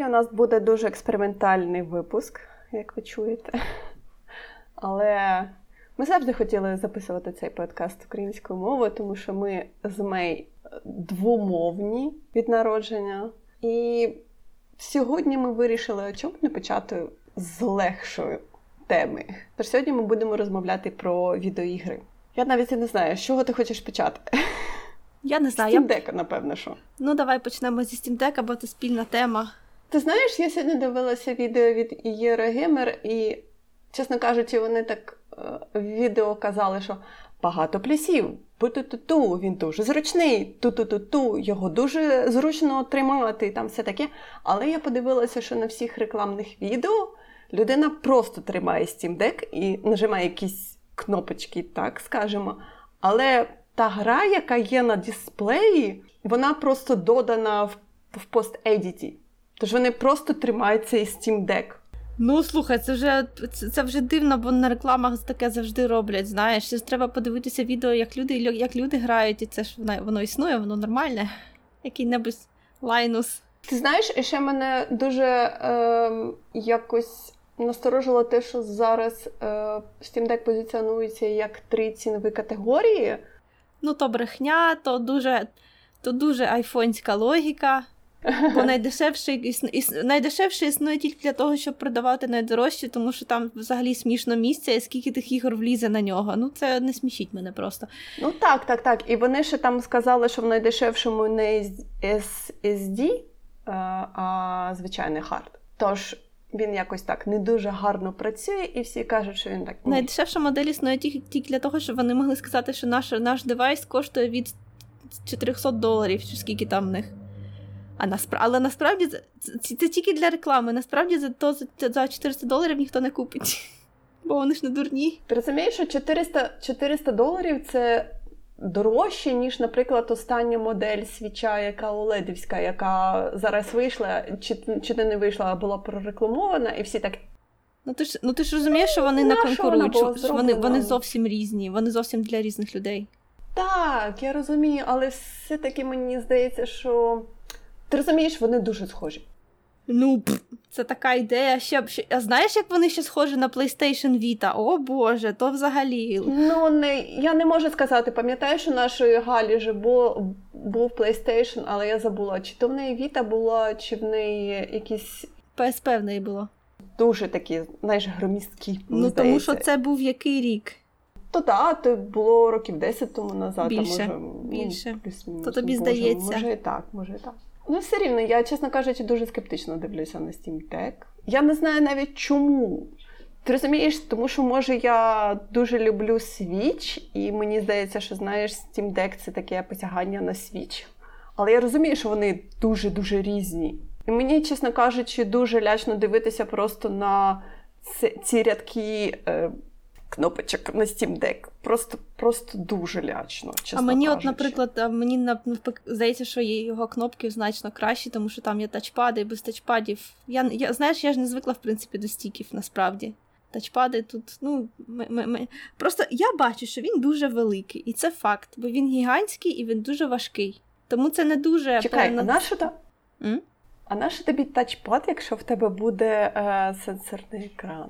Сьогодні у нас буде дуже експериментальний випуск, як ви чуєте. Але ми завжди хотіли записувати цей подкаст українською мовою, тому що ми з Мей двомовні від народження. І сьогодні ми вирішили, чому не почати з легшої теми. Тож сьогодні ми будемо розмовляти про відеоігри. Я навіть не знаю, з чого ти хочеш почати. Я не знаю. Steam Deck, напевно, що. Ну, давай почнемо зі Steam Deck, бо це спільна тема. Ти знаєш, я сьогодні дивилася відео від Єрогеймер, і, чесно кажучи, вони так е, в відео казали, що багато плюсів. Пу-ту-ту-ту, він дуже зручний, ту-ту-ту-ту, його дуже зручно тримати, там все таке. Але я подивилася, що на всіх рекламних відео людина просто тримає Steam Deck і нажимає якісь кнопочки, так скажемо. Але та гра, яка є на дисплеї, вона просто додана в, в пост-едіті. Тож вони просто тримають цей Steam Deck. Ну, слухай, це вже це, вже дивно, бо на рекламах таке завжди роблять. Знаєш, Ще треба подивитися відео, як люди як люди грають, і це ж воно, воно існує, воно нормальне. Який-небудь лайнус. Ти знаєш, і ще мене дуже е, якось насторожило те, що зараз е, Steam Deck позиціонується як три цінові категорії. Ну, то брехня, то дуже то дуже айфонська логіка. Бо найдешевше іс, найдешевше існує тільки для того, щоб продавати найдорожче, тому що там взагалі смішно місце, і скільки тих ігор влізе на нього. Ну це не смішіть мене просто. Ну так, так, так. І вони ще там сказали, що в найдешевшому не SSD, а звичайний хард. Тож він якось так не дуже гарно працює, і всі кажуть, що він так. Ні. Найдешевша модель існує тільки для того, щоб вони могли сказати, що наш наш девайс коштує від 400 доларів, чи скільки там в них. А наспра... Але насправді це, це, тільки для реклами. Насправді за то за 400 доларів ніхто не купить. Бо вони ж не дурні. Ти розумієш, що 400 400 доларів це дорожче, ніж, наприклад, остання модель свіча, яка Оледівська, яка зараз вийшла, чи чи не вийшла, а була прорекламована, і всі так. Ну ти ж ну ти ж розумієш, що вони ну, не конкурують, що вони, вони зовсім різні, вони зовсім для різних людей. Так, я розумію, але все-таки мені здається, що ти розумієш, вони дуже схожі. Ну, це така ідея. Ще, ще А знаєш, як вони ще схожі на PlayStation Vita? О Боже, то взагалі. Ну, не, я не можу сказати. Пам'ятаєш, у нашої Галі вже був, був PlayStation, але я забула, чи то в неї Vita була, чи в неї якісь. PSP в неї було. Дуже такі, знаєш, громісткі. Ну, здається. тому що це був який рік? То так, то було років 10 тому назад. Більше. а може, Більше. Ну, то тобі Боже, здається. Може і так, може і так. Ну, все рівно, я, чесно кажучи, дуже скептично дивлюся на Steam Deck. Я не знаю навіть чому. Ти розумієш, тому що, може, я дуже люблю Switch, і мені здається, що знаєш, Steam Deck це таке посягання на Switch. Але я розумію, що вони дуже-дуже різні. І мені, чесно кажучи, дуже лячно дивитися просто на ці рядки. Кнопочок на Steam Deck. Просто просто дуже лячно. чесно А мені, кажучи. от, наприклад, мені навпаки здається, що його кнопки значно кращі, тому що там є тачпади, і без тачпадів. Я, я знаєш, я ж не звикла, в принципі, до стіків насправді. Тачпади тут, ну ми, ми, ми. просто я бачу, що він дуже великий, і це факт, бо він гігантський і він дуже важкий. Тому це не дуже Чекай, певно... а на що то? А на тобі тачпад, якщо в тебе буде е, сенсорний екран?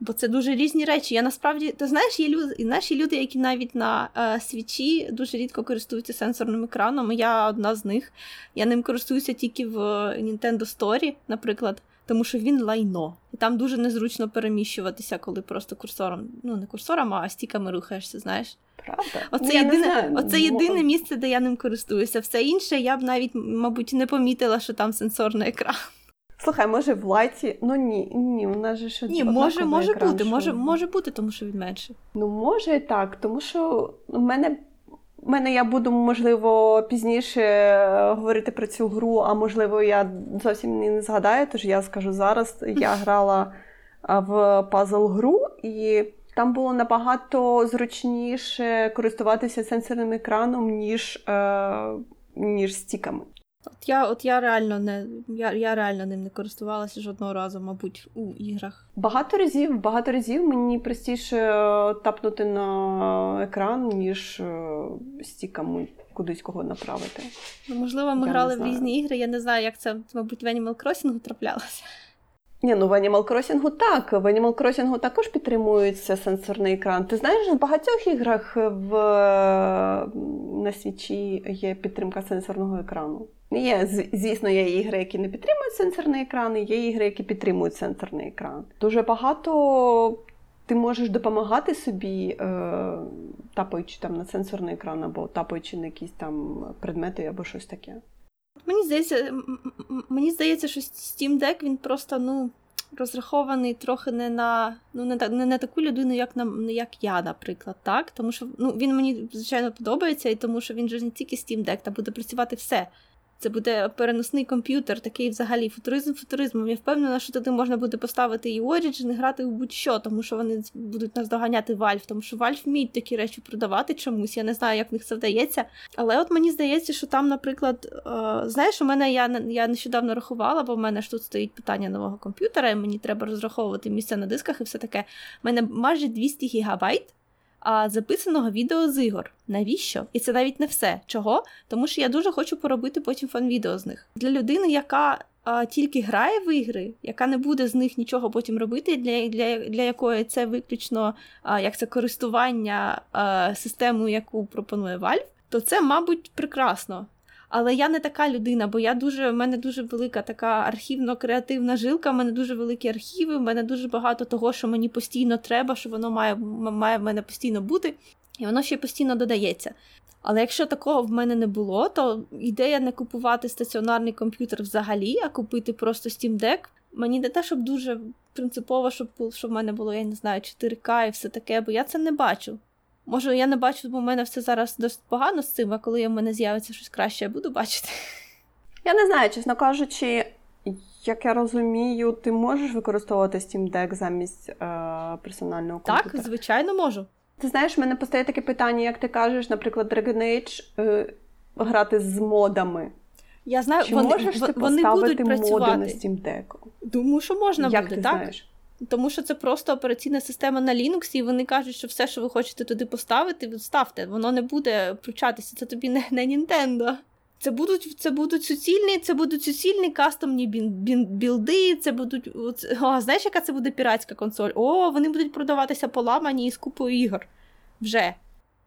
Бо це дуже різні речі. Я насправді, ти знаєш, є люди, знаєш, є люди, які навіть на е, свічі дуже рідко користуються сенсорним екраном. Я одна з них. Я ним користуюся тільки в Nintendo Story, наприклад, тому що він лайно. І там дуже незручно переміщуватися, коли просто курсором, ну не курсором, а стіками рухаєшся, знаєш. Правда? Оце, ну, єдине, оце єдине місце, де я ним користуюся. Все інше я б навіть, мабуть, не помітила, що там сенсорний екран. Слухай, може в лайті? Ну ні, ні, у нас же ще Ні, може може екран, бути, що... може може бути, тому що він менше. Ну, може і так, тому що в мене в мене я буду, можливо, пізніше говорити про цю гру, а можливо, я зовсім не згадаю, тож я скажу зараз. Я грала в пазл-гру, і там було набагато зручніше користуватися сенсорним екраном, ніж, е, ніж стіками. От я от я реально не я, я реально ним не користувалася жодного разу, мабуть, у іграх. Багато разів, багато разів мені простіше е, тапнути на екран, ніж е, стіками кудись кого направити. Ну, можливо, ми я грали в різні ігри. Я не знаю, як це, мабуть, в Animal Crossing траплялося. Ні, ну в Animal Crossing так. В Animal Crossing також підтримується сенсорний екран. Ти знаєш, в багатьох іграх в на свічі є підтримка сенсорного екрану. Є, звісно, є ігри, які не підтримують сенсорний екран, і є ігри, які підтримують сенсорний екран. Дуже багато ти можеш допомагати собі, е, тапаючи там на сенсорний екран, або тапаючи на якісь там предмети, або щось таке. Мені здається, мені здається, що Steam Deck він просто ну, розрахований трохи не на ну, не, не на таку людину, як на, як я, наприклад. так? Тому що ну, він мені, звичайно, подобається, і тому що він же не тільки Steam Deck, там буде працювати все. Це буде переносний комп'ютер, такий взагалі футуризм футуризмом. Я впевнена, що туди можна буде поставити і Origin, і грати в будь-що, тому що вони будуть нас доганяти Valve, тому що Valve вміють такі речі продавати чомусь. Я не знаю, як в них це вдається. Але от мені здається, що там, наприклад, е, знаєш, у мене я я нещодавно рахувала, бо в мене ж тут стоїть питання нового комп'ютера, і мені треба розраховувати місце на дисках і все таке. У мене майже 200 гігабайт а записаного відео з ігор. Навіщо? І це навіть не все. Чого? Тому що я дуже хочу поробити потім фан-відео з них. Для людини, яка а, тільки грає в ігри, яка не буде з них нічого потім робити, для для, для якої це виключно а, як це користування системою, яку пропонує Valve, то це, мабуть, прекрасно. Але я не така людина, бо я дуже, в мене дуже велика така архівно-креативна жилка, в мене дуже великі архіви, в мене дуже багато того, що мені постійно треба, що воно має має в мене постійно бути, і воно ще постійно додається. Але якщо такого в мене не було, то ідея не купувати стаціонарний комп'ютер взагалі, а купити просто Steam Deck, мені не те, щоб дуже принципово, щоб щоб в мене було, я не знаю, 4К і все таке, бо я це не бачу. Може, я не бачу, бо в мене все зараз досить погано з цим, а коли в мене з'явиться щось краще, я буду бачити. Я не знаю, чесно кажучи, як я розумію, ти можеш використовувати Steam Deck замість е, персонального комп'ютера? Так, звичайно, можу. Ти знаєш, в мене постає таке питання, як ти кажеш, наприклад, Dragon Age е, грати з модами. Я знаю, Чи вони, можеш ти вони поставити будуть моди працювати. на Steam Deck? Думаю, що можна як буде, ти так? Знаєш? Тому що це просто операційна система на Linux, і вони кажуть, що все, що ви хочете туди поставити, ставте. Воно не буде включатися. Це тобі не, не Nintendo. Це будуть це будуть суцільні, це будуть суцільні кастомні білди, це будуть. О, знаєш, яка це буде піратська консоль? О, вони будуть продаватися поламані із купою ігор. Вже.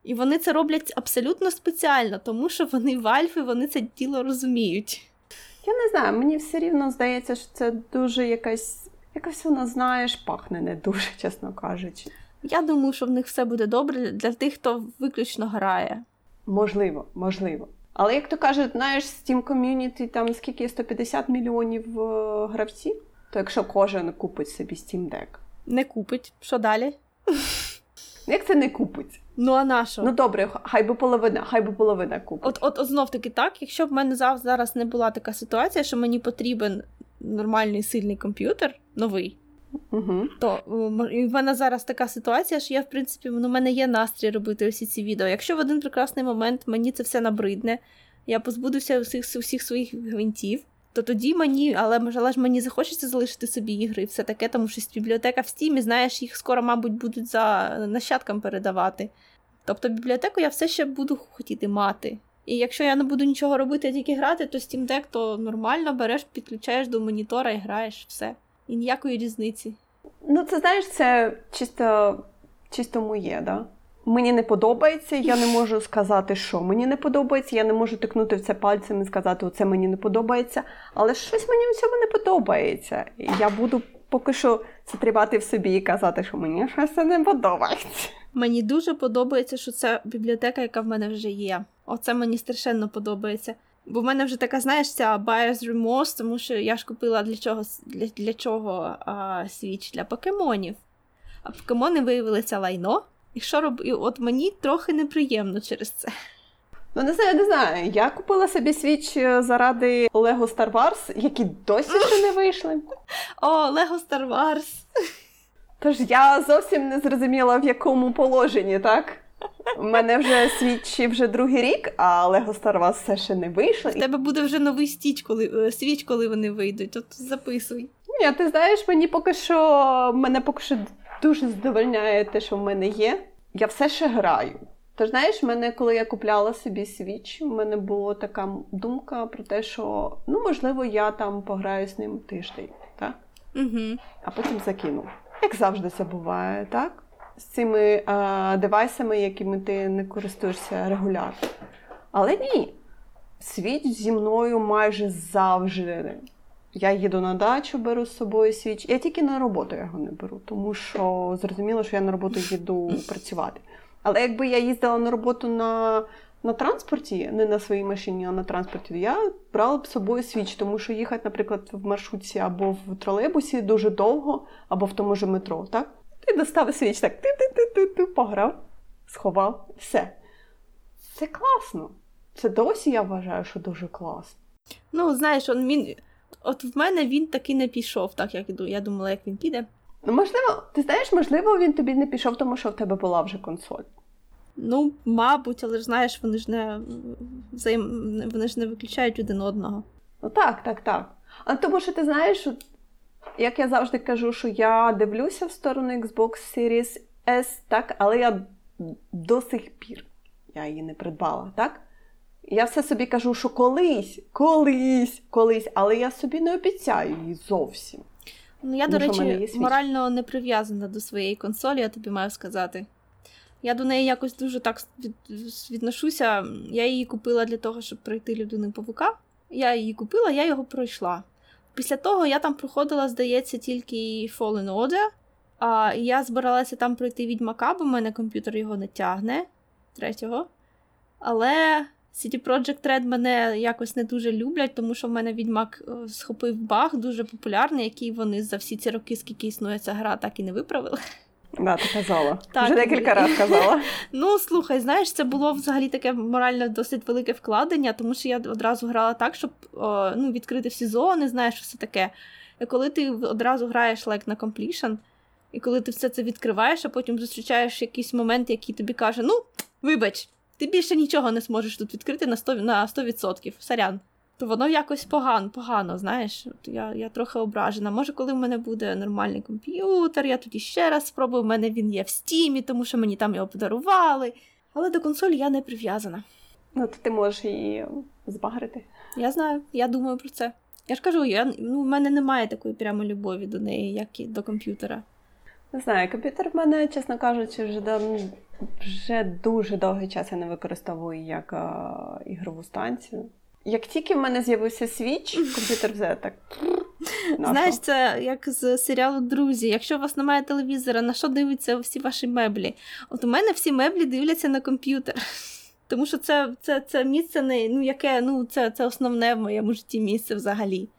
І вони це роблять абсолютно спеціально, тому що вони вальфи, вони це діло розуміють. Я не знаю, мені все рівно здається, що це дуже якась Якось воно, знаєш, пахне не дуже, чесно кажучи. Я думаю, що в них все буде добре для тих, хто виключно грає. Можливо, можливо. Але як то кажуть, знаєш, Steam Community там скільки 150 мільйонів е, гравців, то якщо кожен купить собі Steam Deck. Не купить. Що далі? Як це не купить? Ну, а на що? Ну добре, хай би половина, хай би половина купить. От, от, от знов таки так, якщо б в мене зараз не була така ситуація, що мені потрібен нормальний сильний комп'ютер, новий, угу. то в мене зараз така ситуація, що я, в принципі, ну, в мене є настрій робити усі ці відео. Якщо в один прекрасний момент мені це все набридне, я позбудуся усіх усіх своїх гвинтів, то тоді мені, але але ж мені захочеться залишити собі ігри і все таке, тому що бібліотека в стімі, знаєш, їх скоро, мабуть, будуть за нащадкам передавати. Тобто бібліотеку я все ще буду хотіти мати. І якщо я не буду нічого робити, а тільки грати, то Steam Deck то нормально береш, підключаєш до монітора і граєш все. І ніякої різниці. Ну, це знаєш, це чисто чисто моє, да? Мені не подобається, я не можу сказати, що мені не подобається. Я не можу тикнути в це пальцем і сказати, оце мені не подобається. Але щось мені в цьому не подобається. Я буду поки що це тримати в собі і казати, що мені щось не подобається. Мені дуже подобається, що це бібліотека, яка в мене вже є. Оце мені страшенно подобається. Бо в мене вже така, знаєш, ця buyer's remorse, тому що я ж купила для чого для, для чого а, свіч для покемонів. А покемони виявилися лайно. І що роб... І от мені трохи неприємно через це. Ну, не знаю, не знаю. Я купила собі Switch е, заради Lego Star Wars, які досі ще не вийшли. О, Lego Star Wars! Тож я зовсім не зрозуміла, в якому положенні, так? У мене вже Switch і вже другий рік, а Lego Star Wars все ще не вийшло. В тебе буде вже новий Switch, коли е, Switch, коли вони вийдуть. От записуй. Ні, ти знаєш, мені поки що мене поки що дуже задовольняє те, що в мене є. Я все ще граю. Ти знаєш, мене, коли я купляла собі Switch, у мене була така думка про те, що ну можливо я там пограю з ним тиждень, так? Угу. а потім закину. Як завжди це буває, так? З цими а, девайсами, якими ти не користуєшся регулярно. Але ні, Switch зі мною майже завжди. Я їду на дачу, беру з собою Switch. Я тільки на роботу його не беру, тому що зрозуміло, що я на роботу їду працювати. Але якби я їздила на роботу на на транспорті, не на своїй машині, а на транспорті, я брала б з собою Switch, тому що їхати, наприклад, в маршрутці або в тролейбусі дуже довго, або в тому ж метро, так? Ти достав Switch, так ти-ти-ти-ти, пограв, сховав, все. Це класно. Це досі я вважаю, що дуже класно. Ну, знаєш, он, він, от в мене він таки не пішов, так як я думала, як він піде. Ну, можливо, ти знаєш, можливо, він тобі не пішов, тому що в тебе була вже консоль. Ну, мабуть, але ж знаєш, вони ж не взаєм... вони ж не виключають один одного. Ну так, так, так. А тому що ти знаєш, що, як я завжди кажу, що я дивлюся в сторону Xbox Series S, так, але я до сих пір я її не придбала, так? Я все собі кажу, що колись, колись, колись, але я собі не обіцяю її зовсім. Ну, я, Тому, до речі, морально не прив'язана до своєї консолі, я тобі маю сказати. Я до неї якось дуже так відношуся. Я її купила для того, щоб пройти людину павука. Я її купила, я його пройшла. Після того я там проходила, здається, тільки Fallen Order. А я збиралася там пройти відьмака, бо в мене комп'ютер його не тягне третього. Але City Project Red мене якось не дуже люблять, тому що в мене відьмак е, схопив баг, дуже популярний, який вони за всі ці роки, скільки існує ця гра, так і не виправили. Да, ти казала. Так, Вже декілька разів казала. Ну, слухай, знаєш, це було взагалі таке морально досить велике вкладення, тому що я одразу грала так, щоб о, ну, відкрити всі зони, знаєш, все таке. І коли ти одразу граєш like, на completion, і коли ти все це відкриваєш, а потім зустрічаєш якийсь момент, який тобі каже: ну, вибач, ти більше нічого не зможеш тут відкрити на 100%, на 100%. Сорян то воно якось погано, погано, знаєш. Я я трохи ображена. Може, коли в мене буде нормальний комп'ютер, я тоді ще раз спробую. У мене він є в стімі, тому що мені там його подарували. Але до консолі я не прив'язана. Ну, то ти можеш її збагрити. Я знаю, я думаю про це. Я ж кажу, я, ну, в мене немає такої прямо любові до неї, як і до комп'ютера. Не знаю, комп'ютер в мене, чесно кажучи, вже дав, вже дуже довгий час я не використовую як а, ігрову станцію. Як тільки в мене з'явився свіч, комп'ютер взяв так. Знаєш, це як з серіалу Друзі. Якщо у вас немає телевізора, на що дивляться всі ваші меблі? От у мене всі меблі дивляться на комп'ютер. Тому що це це, це місце, не, ну, яке ну, це, це основне в моєму житті місце взагалі.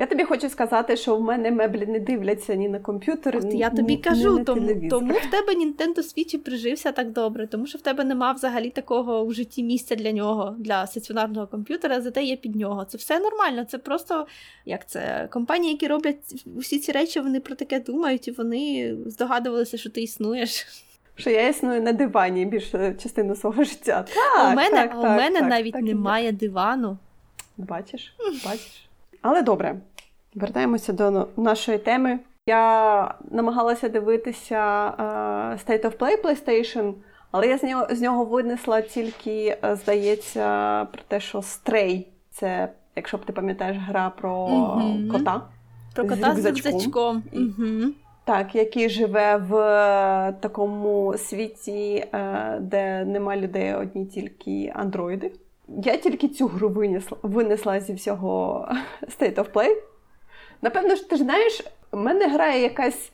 Я тобі хочу сказати, що в мене меблі не дивляться ні на комп'ютер, От ні Я тобі ні, кажу, ні тому тому в тебе Nintendo Switch прижився так добре, тому що в тебе нема взагалі такого в житті місця для нього, для стаціонарного комп'ютера, зате є під нього. Це все нормально. Це просто як це компанії, які роблять усі ці речі, вони про таке думають, і вони здогадувалися, що ти існуєш. Що я існую на дивані більшу частину свого життя. Так, У мене так, у мене так, навіть так, немає дивану. Бачиш? Бачиш? Але добре, вертаємося до нашої теми. Я намагалася дивитися uh, State of Play PlayStation, але я з нього з нього винесла тільки, е, здається, про те, що Stray – це, якщо б ти пам'ятаєш, гра про mm-hmm. кота. Про кота з рюкзачком. Mm-hmm. Так, який живе в е, такому світі, де нема людей, одні тільки андроїди. Я тільки цю гру винесла, винесла зі всього State of Play. Напевно, ж ти ж знаєш, в мене грає якась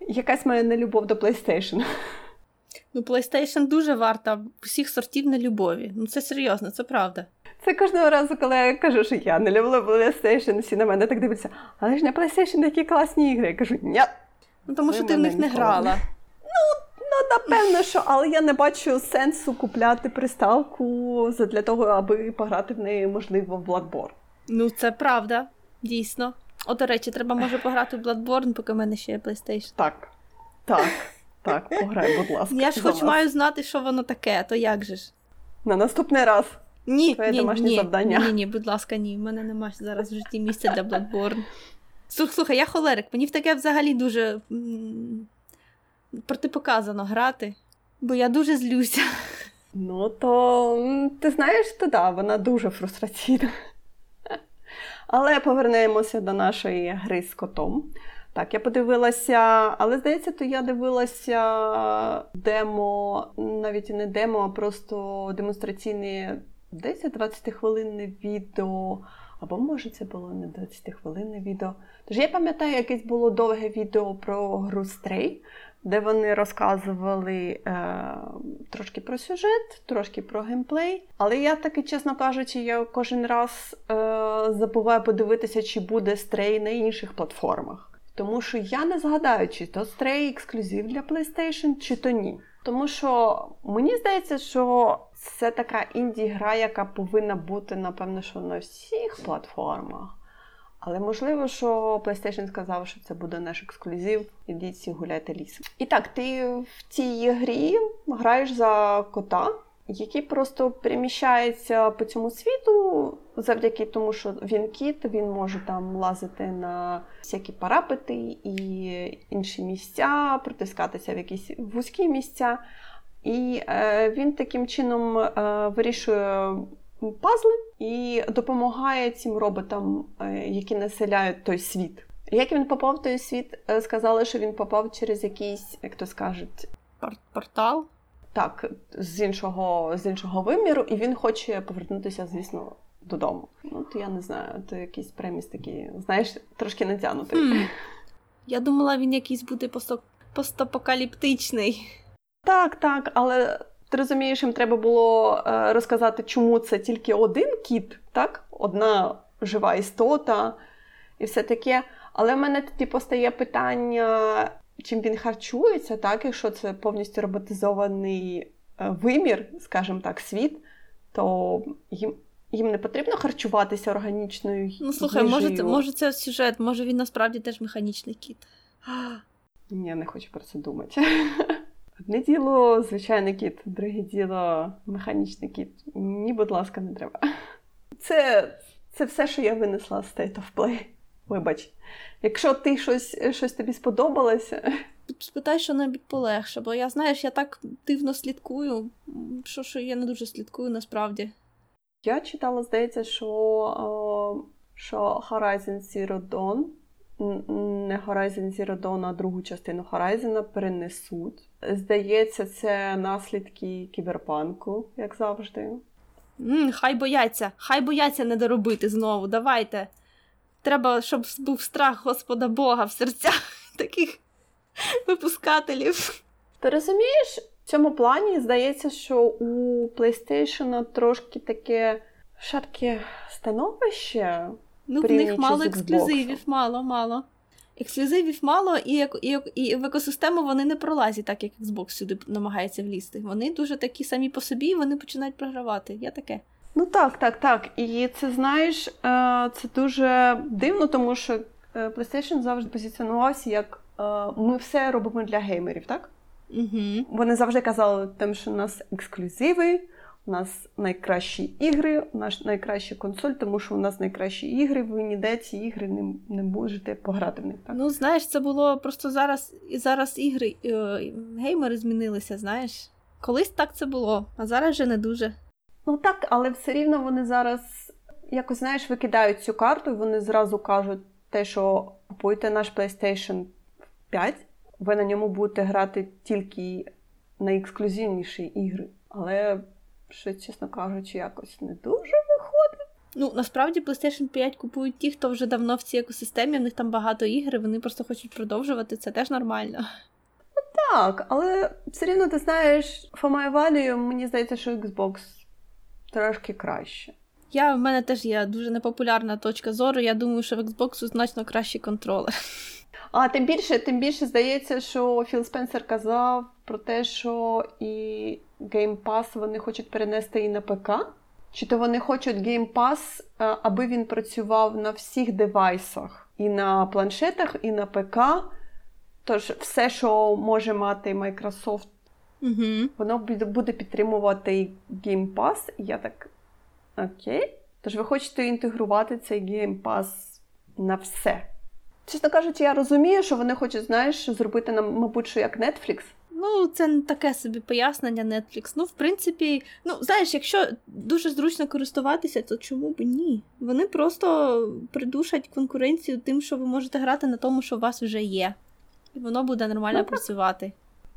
якась моя нелюбов до PlayStation. Ну, PlayStation дуже варта всіх сортів нелюбові. Ну, це серйозно, це правда. Це кожного разу, коли я кажу, що я не люблю PlayStation, всі на мене так дивляться, але ж не PlayStation які класні ігри. Я кажу, ні. Ну, тому що ти в них не грала. Ну, Ну, напевно, що, але я не бачу сенсу купляти приставку для того, аби пограти в неї, можливо, в Bloodborne. Ну, це правда, дійсно. О, до речі, треба може пограти в Bloodborne, поки в мене ще є PlayStation. Так. Так. Так, пограй, будь ласка. Я ж хоч маю знати, що воно таке, то як же ж? На наступний раз. Ні, Твоє ні, домашнє ні, завдання. ні, ні, будь ласка, ні. В мене немає зараз в житті місця для Bloodborne. Слух, слухай, я холерик, мені в таке взагалі дуже м- протипоказано грати, бо я дуже злюся. Ну, то ти знаєш, то да, вона дуже фрустраційна. Але повернемося до нашої гри з котом. Так, я подивилася, але здається, то я дивилася демо, навіть не демо, а просто демонстраційне 10-20 хвилинне відео. Або може це було не 20 хвилинне відео. Тож я пам'ятаю, якесь було довге відео про гру Stray, де вони розказували е, трошки про сюжет, трошки про геймплей. Але я таки, чесно кажучи, я кожен раз е, забуваю подивитися, чи буде Stray на інших платформах. Тому що я не згадаю, чи то Stray ексклюзив для PlayStation, чи то ні. Тому що мені здається, що це така інді-гра, яка повинна бути, напевно, що на всіх платформах. Але можливо, що PlayStation сказав, що це буде наш ексклюзив, ідіть всі гуляйте лісом. І так, ти в цій грі граєш за кота, який просто переміщається по цьому світу завдяки тому, що він кіт, він може там лазити на всякі парапети і інші місця, протискатися в якісь вузькі місця. І е, він таким чином е, вирішує пазли і допомагає цим роботам, е, які населяють той світ. Як він попав в той світ, е, сказали, що він попав через якийсь, як то скажуть, портал? так, з іншого, з іншого виміру, і він хоче повернутися, звісно, додому. Ну, то я не знаю, то якийсь преміс такий, знаєш, трошки натягнутий. Хм. Я думала, він якийсь буде постапокаліптичний. Так, так, але ти розумієш, їм треба було е, розказати, чому це тільки один кіт, так? Одна жива істота і все таке. Але в мене тоді постає питання, чим він харчується, так? Якщо це повністю роботизований е, вимір, скажімо так, світ, то їм. Їм не потрібно харчуватися органічною Ну слухай, може, це, може це сюжет, може він насправді теж механічний кіт. Я не хочу про це думати. Одне діло звичайний кіт, друге діло механічний кіт. Ні, будь ласка, не треба. Це, це все, що я винесла з State of Play. Вибач. Якщо ти щось, щось тобі сподобалося, Спитай, що небудь полегше, бо я знаєш, я так дивно слідкую, що, що я не дуже слідкую насправді. я читала, здається, що, о, що Horizon Zero Dawn, не Horizon Zero Dawn, а другу частину Horizon перенесуть. Здається, це наслідки кіберпанку, як завжди. М, хай бояться, хай бояться не доробити знову. Давайте. Треба, щоб був страх Господа Бога в серцях таких випускателів. Ти розумієш, в цьому плані здається, що у PlayStation трошки таке шатке становище. Ну, в них мало ексклюзивів, мало, мало. Ексклюзивів мало, і, і, і в екосистему вони не пролазять, так як Xbox сюди намагається влізти. Вони дуже такі самі по собі, і вони починають програвати. Я таке. Ну так, так, так. І це знаєш, е, це дуже дивно, тому що е, PlayStation завжди позиціонувався як е, ми все робимо для геймерів, так? Угу. Вони завжди казали, тим, що у нас ексклюзиви, у нас найкращі ігри, у нас найкраща консоль, тому що у нас найкращі ігри, ви ніде ці ігри не, не можете пограти в них. Так? Ну, знаєш, це було просто зараз, і зараз ігри, е, геймери змінилися, знаєш. Колись так це було, а зараз вже не дуже. Ну так, але все рівно вони зараз якось знаєш, викидають цю карту, і вони зразу кажуть те, що купуйте наш PlayStation 5, ви на ньому будете грати тільки найексклюзивніші ігри. Але що, чесно кажучи, якось не дуже виходить. Ну, насправді PlayStation 5 купують ті, хто вже давно в цій екосистемі, в них там багато ігр, і вони просто хочуть продовжувати, це теж нормально. Так, але все рівно ти знаєш, for my value, мені здається, що Xbox трошки краще. Я в мене теж є дуже непопулярна точка зору. Я думаю, що в Xbox значно кращий контролер. А тим більше, тим більше здається, що Філ Спенсер казав про те, що і Game Pass вони хочуть перенести і на ПК. Чи то вони хочуть Game Pass, е, аби він працював на всіх девайсах, і на планшетах, і на ПК. Тож, все, що може мати Microsoft, Угу. воно буде підтримувати Game Pass. І я так окей. Тож ви хочете інтегрувати цей Game Pass на все. Чесно кажучи, я розумію, що вони хочуть, знаєш, зробити нам, мабуть, що як Netflix. Ну, це не таке собі пояснення Netflix. Ну, в принципі, ну, знаєш, якщо дуже зручно користуватися, то чому б ні? Вони просто придушать конкуренцію тим, що ви можете грати на тому, що у вас вже є. І воно буде нормально Ну, працювати.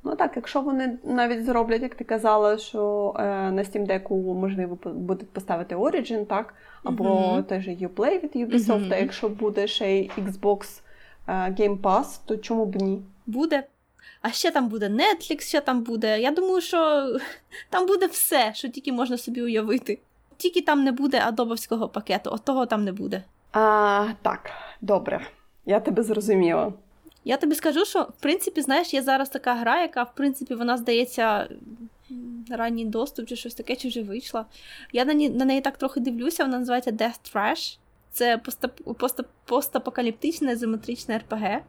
Ну так, якщо вони навіть зроблять, як ти казала, що е, на Steam Deck можливо будуть поставити Origin, так, або той же Uplay від Ubisoft, Мгм. а якщо буде ще й Xbox е, Game Pass, то чому б ні? Буде. А ще там буде Netflix, ще там буде. Я думаю, що там буде все, що тільки можна собі уявити. Тільки там не буде адобовського пакету, от того там не буде. А, так, добре. Я тебе зрозуміла. Я тобі скажу, що в принципі, знаєш, є зараз така гра, яка в принципі вона здається ранній доступ чи щось таке, чи вже вийшла. Я на, ні, на неї так трохи дивлюся, вона називається Death Trash. Це постап- постапокаліптичне ізометричне РПГ.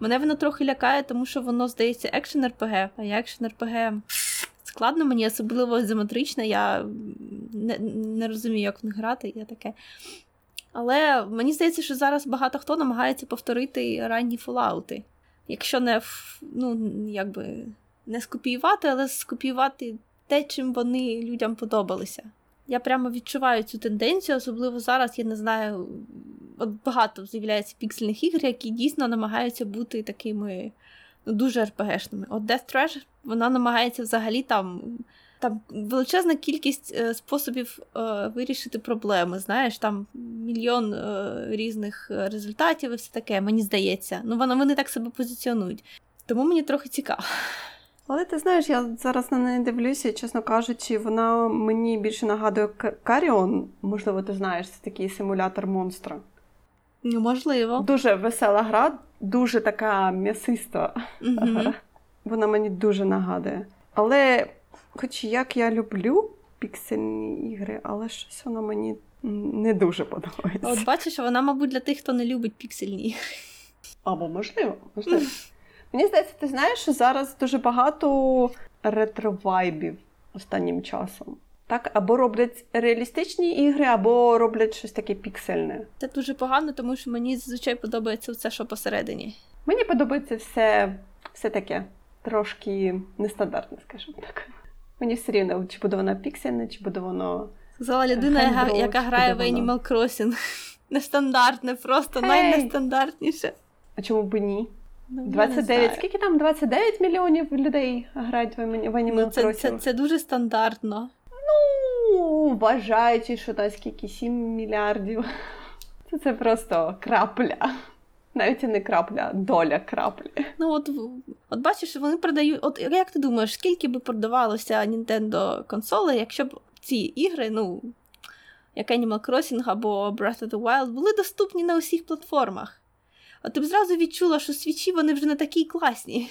Мене воно трохи лякає, тому що воно здається екшен РПГ, а я екшен РПГ складно мені, особливо ізометричне, я не, не розумію, як в них грати, я таке. Але мені здається, що зараз багато хто намагається повторити ранні фолаути. Якщо не ну, якби не скопіювати, але скопіювати те, чим вони людям подобалися. Я прямо відчуваю цю тенденцію, особливо зараз, я не знаю, от багато з'являється піксельних ігор, які дійсно намагаються бути такими ну, дуже РПГшними. От Death Trash, вона намагається взагалі там. Там величезна кількість е, способів е, вирішити проблеми. Знаєш, там мільйон е, різних результатів і все таке, мені здається. Ну, вони, вони так себе позиціонують. Тому мені трохи цікаво. Але ти знаєш, я зараз на неї дивлюся, і, чесно кажучи, вона мені більше нагадує Каріон. Можливо, ти знаєш, це такий симулятор монстра. Ну, можливо. Дуже весела гра, дуже така м'ясиста. Угу. Вона мені дуже нагадує. Але, хоч як я люблю піксельні ігри, але щось вона мені не дуже подобається. От бачиш, вона, мабуть, для тих, хто не любить піксельні ігри. Або можливо, можливо. Мені здається, ти знаєш, що зараз дуже багато ретро-вайбів останнім часом. Так, або роблять реалістичні ігри, або роблять щось таке піксельне. Це дуже погано, тому що мені зазвичай подобається все, що посередині. Мені подобається все, все таке трошки нестандартне, скажімо так. Мені все рівно, чи буде вона піксельна, чи буде воно. Сказала людина, яка, яка грає в воно. Animal Crossing. Нестандартне, просто Гей! найнестандартніше. А чому б ні? Ну, 29, скільки там? 29 мільйонів людей грають в Animal в Animal Ну, це, Crossing? це, це дуже стандартно. Ну, вважаючи, що там скільки 7 мільярдів. Це, це просто крапля. Навіть і не крапля, а доля краплі. Ну, от, от бачиш, вони продають. От як ти думаєш, скільки би продавалося Nintendo консолей, якщо б ці ігри, ну, як Animal Crossing або Breath of the Wild, були доступні на усіх платформах? От ти б зразу відчула, що свічі вони вже не такі класні.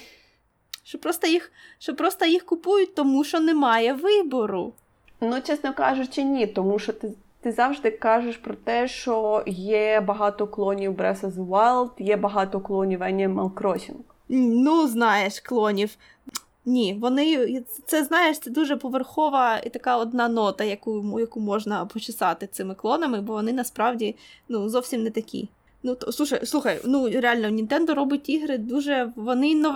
Що просто їх, що просто їх купують, тому що немає вибору. Ну, чесно кажучи, ні, тому що ти, ти завжди кажеш про те, що є багато клонів Breath of the Wild, є багато клонів Animal Crossing. Ну, знаєш, клонів. Ні, вони це знаєш, це дуже поверхова і така одна нота, яку, яку можна почесати цими клонами, бо вони насправді ну, зовсім не такі. Ну, то, слушай, слухай, ну реально, Nintendo робить ігри дуже. Вони іннов...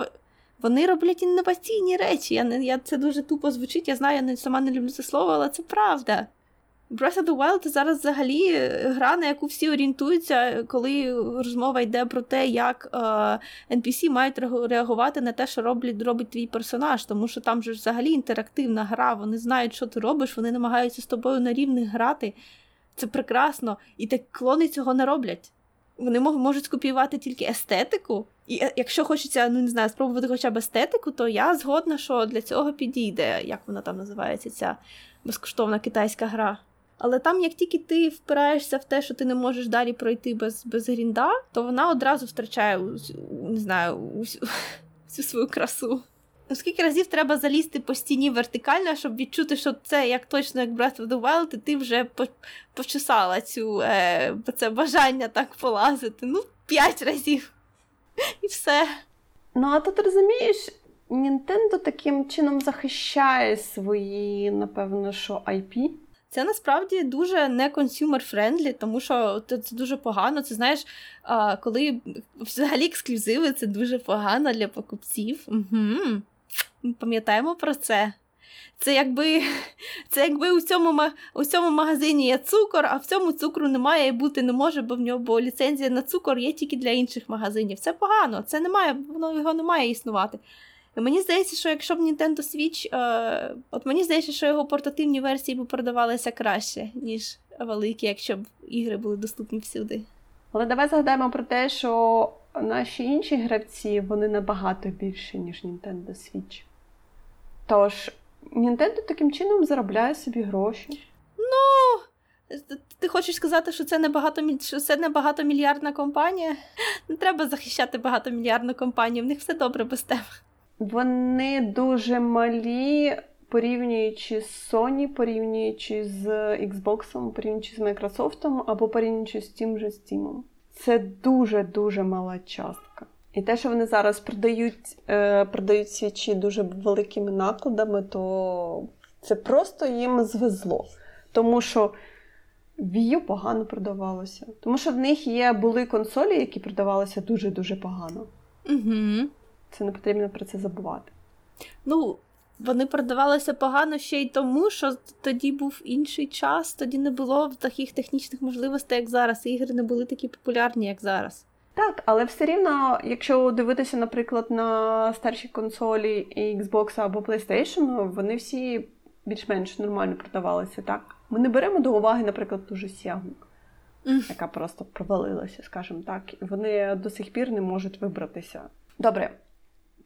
Вони роблять інноваційні речі. Я, не, я, це дуже тупо звучить. Я знаю, я не, сама не люблю це слово, але це правда. Breath of the Wild це зараз взагалі е, гра, на яку всі орієнтуються, коли розмова йде про те, як е, NPC мають реагувати на те, що роблять, робить твій персонаж, тому що там же взагалі інтерактивна гра, вони знають, що ти робиш, вони намагаються з тобою на рівних грати. Це прекрасно. І так клони цього не роблять. Вони можуть скопіювати тільки естетику. І е, якщо хочеться, ну не знаю, спробувати хоча б естетику, то я згодна, що для цього підійде, як вона там називається, ця безкоштовна китайська гра. Але там, як тільки ти впираєшся в те, що ти не можеш далі пройти без, без грінда, то вона одразу втрачає не знаю, усю, всю свою красу. Ну, Скільки разів треба залізти по стіні вертикально, щоб відчути, що це як точно як Breath of the Wild, і ти вже по- почесала цю е, це бажання так полазити. Ну, п'ять разів. І все. Ну, а тут розумієш, Nintendo таким чином захищає свої, напевно, що IP. Це насправді дуже не consumer friendly, тому що це дуже погано. Це знаєш, коли взагалі ексклюзиви це дуже погано для покупців. Угу. Пам'ятаємо про це. Це якби це якби у цьому у цьому магазині є цукор, а в цьому цукру немає і бути не може, бо в нього бо ліцензія на цукор є тільки для інших магазинів. Це погано, це немає, воно його не має існувати. Мені здається, що якщо б Nintendo Switch, е, от мені здається, що його портативні версії б продавалися краще, ніж великі, якщо б ігри були доступні всюди. Але давай згадаємо про те, що наші інші гравці вони набагато більше, ніж Nintendo Switch. Тож, Nintendo таким чином заробляє собі гроші. Ну, ти хочеш сказати, що це не багато, що це не багатомільярдна компанія? Не треба захищати багатомільярдну компанію, в них все добре без тебе. Вони дуже малі, порівнюючи з Sony, порівнюючи з Xbox, порівнюючи з Microsoft або порівнюючи з тим же Steam. Це дуже-дуже мала частка. І те, що вони зараз продають е, продають свічі дуже великими накладами, то це просто їм звезло. Тому що Wii погано продавалося. Тому що в них є були консолі, які продавалися дуже-дуже погано. Угу. Це не потрібно про це забувати. Ну, вони продавалися погано ще й тому, що тоді був інший час, тоді не було таких технічних можливостей, як зараз. І ігри не були такі популярні, як зараз. Так, але все рівно, якщо дивитися, наприклад, на старші консолі Xbox або PlayStation, вони всі більш-менш нормально продавалися. так? Ми не беремо до уваги, наприклад, ту же mm. яка просто провалилася, скажімо так. І вони до сих пір не можуть вибратися. Добре,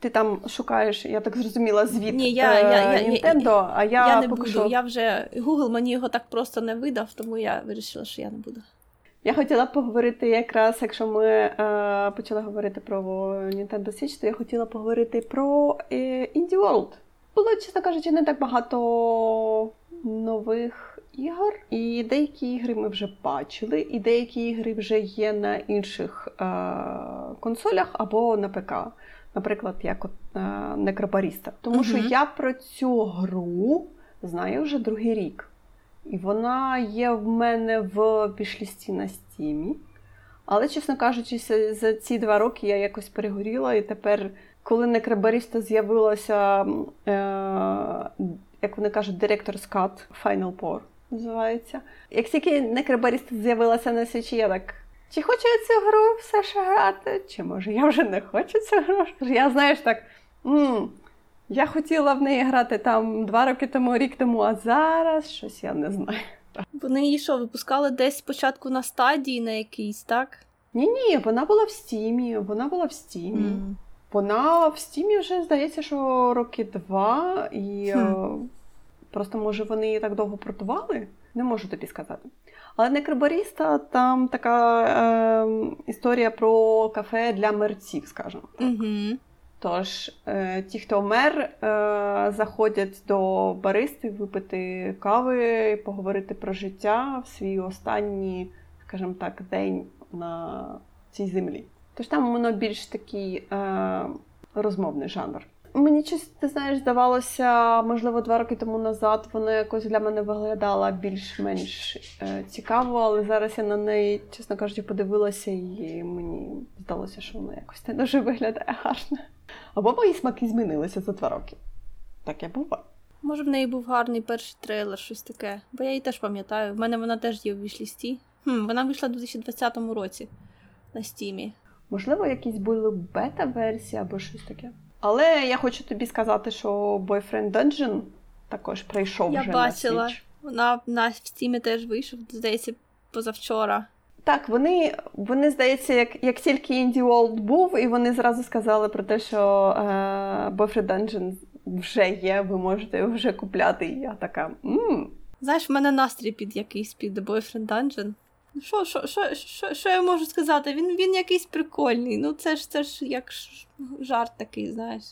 ти там шукаєш, я так зрозуміла, звіт Ні, я, я, я, Nintendo, а я я не поки буду. що... Я вже Google мені його так просто не видав, тому я вирішила, що я не буду. Я хотіла поговорити якраз, якщо ми е, почали говорити про Nintendo Switch, то я хотіла поговорити про е, Indie World. Було, чесно кажучи, не так багато нових ігор, і деякі ігри ми вже бачили, і деякі ігри вже є на інших е, консолях або на ПК наприклад, як от е, некробаріста. Тому uh що я про цю гру знаю вже другий рік. І вона є в мене в пішлісті на стімі. Але, чесно кажучи, за ці два роки я якось перегоріла, і тепер, коли некробаріста з'явилася, е, як вони кажуть, Director's Cut Final Pour називається. Як тільки некробаріста з'явилася на свічі, я так чи хочу я цю гру все ще грати, чи може я вже не хочу цю гру? Я знаєш так. м я хотіла в неї грати там два роки тому, рік тому, а зараз щось я не знаю. Вони її що, випускали десь спочатку на стадії на якійсь, так? Ні, ні, вона була в стімі. Вона була в стімі. Mm. Вона в стімі вже здається, що роки два, і mm. просто може вони її так довго продавали. Не можу тобі сказати. Але некробаріста там така е, історія про кафе для мерців, скажімо так. Угу. Тож, е, ті, хто мер, е, заходять до баристи випити кави, поговорити про життя в свій останній, скажімо так, день на цій землі. Тож там воно більш такий е, розмовний жанр. Мені щось, ти знаєш, здавалося, можливо, два роки тому назад вона якось для мене виглядала більш-менш е, цікаво, але зараз я на неї, чесно кажучи, подивилася, і мені здалося, що вона якось не дуже виглядає гарно. Або мої смаки змінилися за два роки. Так я буває. Може, в неї був гарний перший трейлер, щось таке. Бо я її теж пам'ятаю. В мене вона теж є в вішлісті. Хм, Вона вийшла у 2020 році на стімі. Можливо, якісь були бета-версії або щось таке. Але я хочу тобі сказати, що Boyfriend Dungeon також прийшов я вже бачила. на Switch. Вона на Steam теж вийшов, здається, позавчора. Так, вони, вони здається, як як тільки Indie World був, і вони зразу сказали про те, що е, Boyfriend Dungeon вже є, ви можете його вже купляти. І я така. м Знаєш, в мене настрій під якийсь під Boyfriend Dungeon. Що що, що, що, що я можу сказати? Він він якийсь прикольний. Ну це ж це ж як жарт такий, знаєш.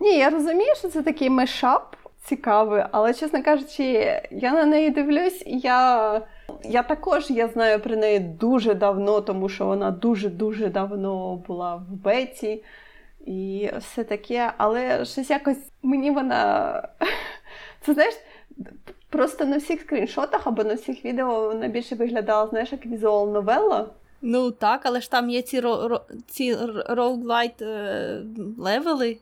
Ні, я розумію, що це такий мешап цікавий, але, чесно кажучи, я на неї дивлюсь, і я я також я знаю про неї дуже давно, тому що вона дуже-дуже давно була в Беті. і все таке, але щось якось мені вона. Це знаєш, просто на всіх скріншотах або на всіх відео вона більше виглядала, знаєш, як visual новела. Ну так, але ж там є ці ро- ро- ці roguelite е- левели.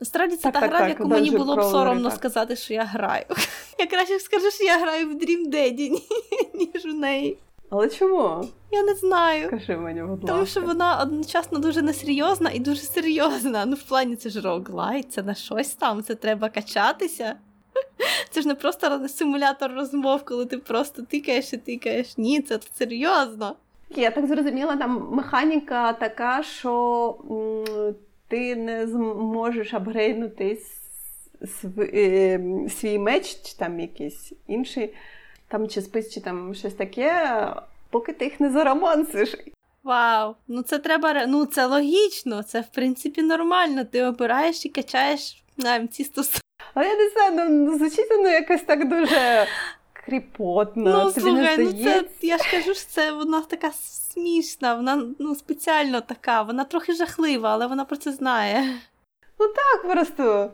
Насправді це Так, та так, гра, так, в яку мені було б соромно так. сказати, що я граю. Я краще скажу, що я граю в Dream Daddy, ніж у неї. Але чому? Я не знаю. Кажи мені, будь Тому що вона одночасно дуже несерйозна і дуже серйозна. Ну, в плані це ж roguelite, це на щось там, це треба качатися. Це ж не просто симулятор розмов, коли ти просто тикаєш і тикаєш. Ні, це серйозно. Я так зрозуміла, там механіка така, що м, ти не зможеш апгрейднути с- е, свій меч, чи там якийсь інший, там чи спис, чи там щось таке, поки ти їх не заромансиш. Вау, ну це треба, ну це логічно, це в принципі нормально. Ти обираєш і качаєш а, ці стосунки. Але я не знаю, ну, ну звучить воно якось так дуже кріпотно. Ну, слухай, ну це я ж кажу, що це вона така смішна, вона ну спеціально така, вона трохи жахлива, але вона про це знає. Ну Так просто.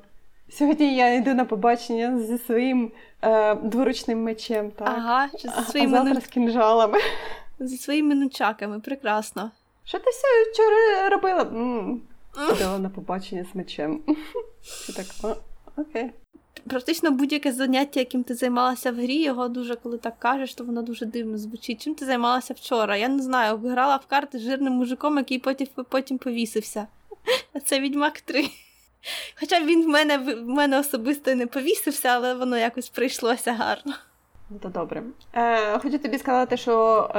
Сьогодні я йду на побачення зі своїм е, дворучним мечем, так. Ага, чи зі своїми, а завтра ну, з кінжалами. зі своїми нунчаками, прекрасно. Що ти все вчора робила? Ходила на побачення з мечем. Так, «О, окей. Практично будь-яке заняття, яким ти займалася в грі, його дуже, коли так кажеш, то воно дуже дивно звучить. Чим ти займалася вчора? Я не знаю, грала в карти з жирним мужиком, який потім, потім повісився. А це відьмак 3. Хоча він в мене, в мене особисто не повісився, але воно якось прийшлося гарно. Ну, то добре. Е, хочу тобі сказати, що е,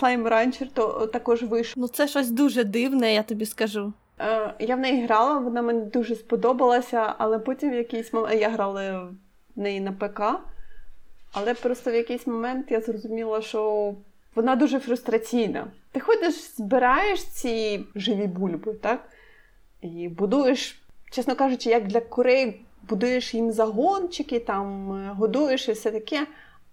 Slime Rancher то також вийшов. Ну це щось дуже дивне, я тобі скажу. Е, я в неї грала, вона мені дуже сподобалася, але потім в якийсь момент я грала в неї на ПК, але просто в якийсь момент я зрозуміла, що вона дуже фрустраційна. Ти ходиш, збираєш ці живі бульби, так? І будуєш, чесно кажучи, як для курей, будуєш їм загончики, там е, годуєш і все таке.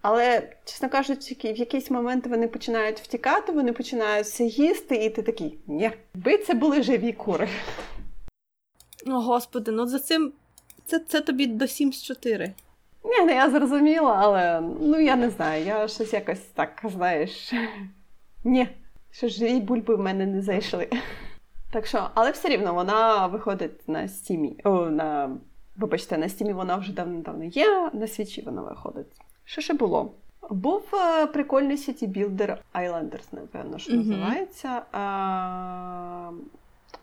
Але, чесно кажучи, в якийсь момент вони починають втікати, вони починають все їсти, і ти такий, ні, би це були живі кури. О, господи, ну за цим. Це, це тобі до Sims 4. Ні, ну я зрозуміла, але ну я не знаю, я щось якось так, знаєш. Ні, що живі бульби в мене не зайшли. Так що, але все рівно вона виходить на стімі. О, на, вибачте, на стімі вона вже давно-давно є, на свічі вона виходить. Що ще було? Був е, прикольний Builder Islanders, напевно, що Мгм. називається. А,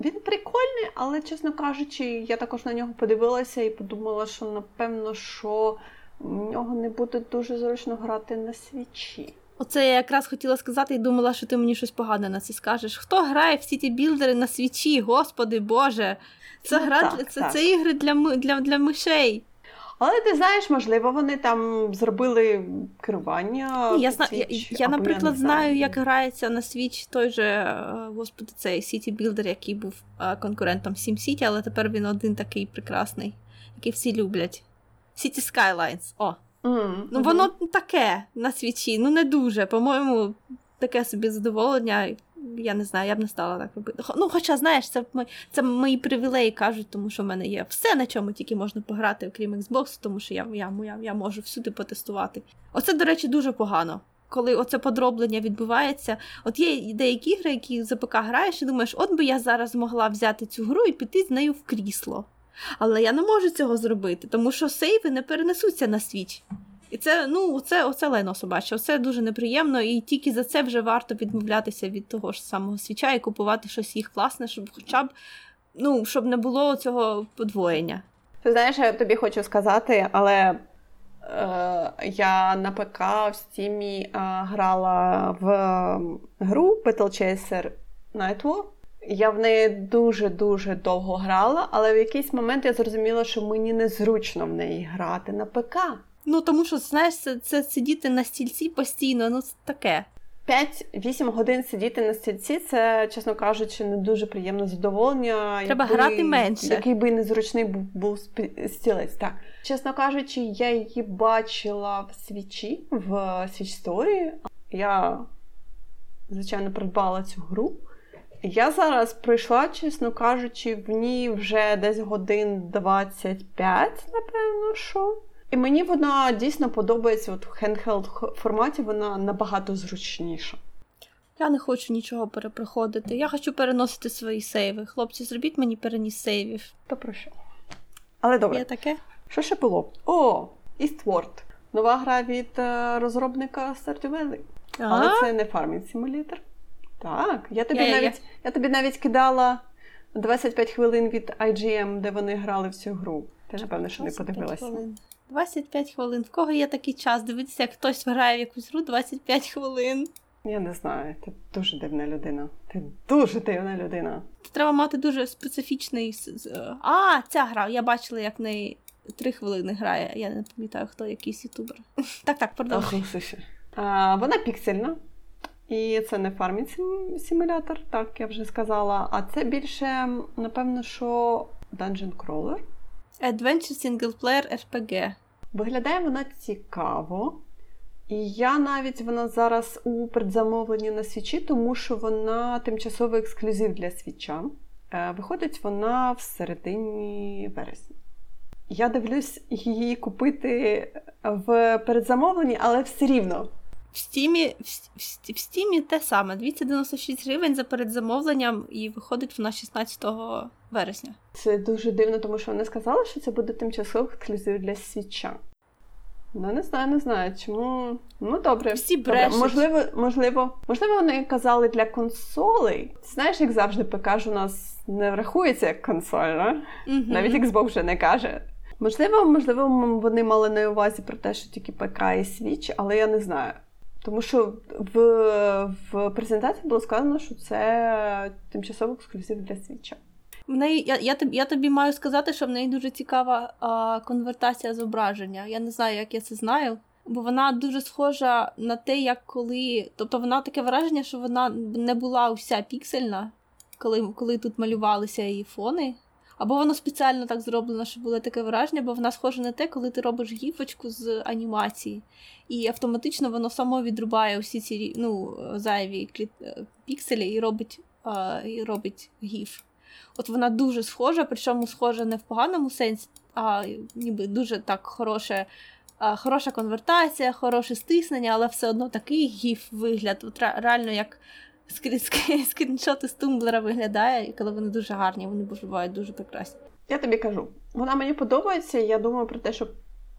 він прикольний, але, чесно кажучи, я також на нього подивилася і подумала, що напевно, що в нього не буде дуже зручно грати на свічі. Оце я якраз хотіла сказати і думала, що ти мені щось погане на це скажеш. Хто грає в ці білдери на свічі? Господи Боже! Це Ну, гра так, це, так. це ігри для, для, для мишей. Але ти знаєш, можливо, вони там зробили керування. Ні, я, зна... я, я, наприклад, знаю, як грається на Switch той же, е, господи, цей City Builder, який був е, конкурентом SimCity, але тепер він один такий прекрасний, який всі люблять. City Skylines. О, Мгм, ну воно таке на свічі, ну не дуже. По-моєму, таке собі задоволення. Я не знаю, я б не стала так робити. Ну, хоча, знаєш, це, це мої привілеї кажуть, тому що в мене є все, на чому тільки можна пограти, окрім Xbox, тому що я, я, я, я можу всюди потестувати. Оце, до речі, дуже погано. Коли оце подроблення відбувається, от є деякі ігри, які за ПК граєш, і думаєш, от би я зараз змогла взяти цю гру і піти з нею в крісло. Але я не можу цього зробити, тому що сейви не перенесуться на свіч. І це, ну, це, оце лайно собаче, це дуже неприємно, і тільки за це вже варто відмовлятися від того ж самого свіча і купувати щось їх власне, щоб хоча б ну, щоб не було цього подвоєння. Ти знаєш, я тобі хочу сказати, але е, я на ПК в Стімі е, грала в м, гру Battle Chaser Nightwar. Я в неї дуже-дуже довго грала, але в якийсь момент я зрозуміла, що мені незручно в неї грати на ПК. Ну тому що, знаєш, це, це сидіти на стільці постійно, ну це таке. 5-8 годин сидіти на стільці це, чесно кажучи, не дуже приємне задоволення. Треба грати менше. Який би незручний був, був стілець. Так. Чесно кажучи, я її бачила в Switch-і, в Switch Store-і. Я, звичайно, придбала цю гру. Я зараз прийшла, чесно кажучи, в ній вже десь годин 25, напевно, що. І мені вона дійсно подобається от в handheld форматі, вона набагато зручніша. Я не хочу нічого перепроходити. Я хочу переносити свої сейви. Хлопці, зробіть мені переніс сейвів. То про що? Але добре. Є таке? Що ще було? О, Eastward. Нова гра від е, розробника Stardew Valley. Але це не фармінг симулятор. Так, я тобі, навіть, я тобі навіть кидала 25 хвилин від IGM, де вони грали в цю гру. Ти, напевно, що не 25 подивилася. хвилин. 25 хвилин. В кого є такий час? Дивитися, як хтось грає в якусь гру 25 хвилин. Я не знаю, ти дуже дивна людина. Ти дуже дивна людина. Треба мати дуже специфічний. А, ця гра. Я бачила, як в неї 3 хвилини грає. Я не пам'ятаю, хто якийсь ютубер. Так, так, продовжуй. А, вона піксельна. І це не фармінг симулятор, так я вже сказала. А це більше, напевно, що Dungeon Crawler. Adventure Single Player RPG. Виглядає вона цікаво. І я навіть вона зараз у предзамовленні на свічі, тому що вона тимчасовий ексклюзив для свіча. Е, Виходить вона в середині вересня. Я дивлюсь її купити в передзамовленні, але все рівно. В стімі, в, в, стімі те саме. 296 гривень за передзамовленням і виходить вона 16 вересня. Це дуже дивно, тому що вони сказали, що це буде тимчасовий ексклюзив для свіча. Ну, не знаю, не знаю, чому. Ну, добре. Всі Добре. Можливо, можливо, можливо, вони казали для консолей. Знаєш, як завжди, ПК ж у нас не врахується як консоль, да? Мгм. навіть Xbox вже не каже. Можливо, можливо, вони мали на увазі про те, що тільки ПК і Switch, але я не знаю. Тому що в, в презентації було сказано, що це тимчасовий ексклюзив для свіча. В неї, я, я, я тобі маю сказати, що в неї дуже цікава а, конвертація зображення. Я не знаю, як я це знаю. Бо вона дуже схожа на те, як коли. Тобто вона таке враження, що вона не була вся піксельна, коли, коли тут малювалися її фони. Або воно спеціально так зроблено, щоб було таке враження, бо вона схожа на те, коли ти робиш гіфочку з анімації, і автоматично воно само відрубає всі ці ну, зайві кліт... е, пікселі і робить, а, і робить гіф. От вона дуже схожа, причому схожа не в поганому сенсі, а ніби дуже так хороше, хороша конвертація, хороше стиснення, але все одно такий гіф вигляд. От реально як скрі- скрі- скріншоти з тумблера виглядає, і коли вони дуже гарні, вони бувають дуже прекрасні. Я тобі кажу, вона мені подобається, і я думаю про те, щоб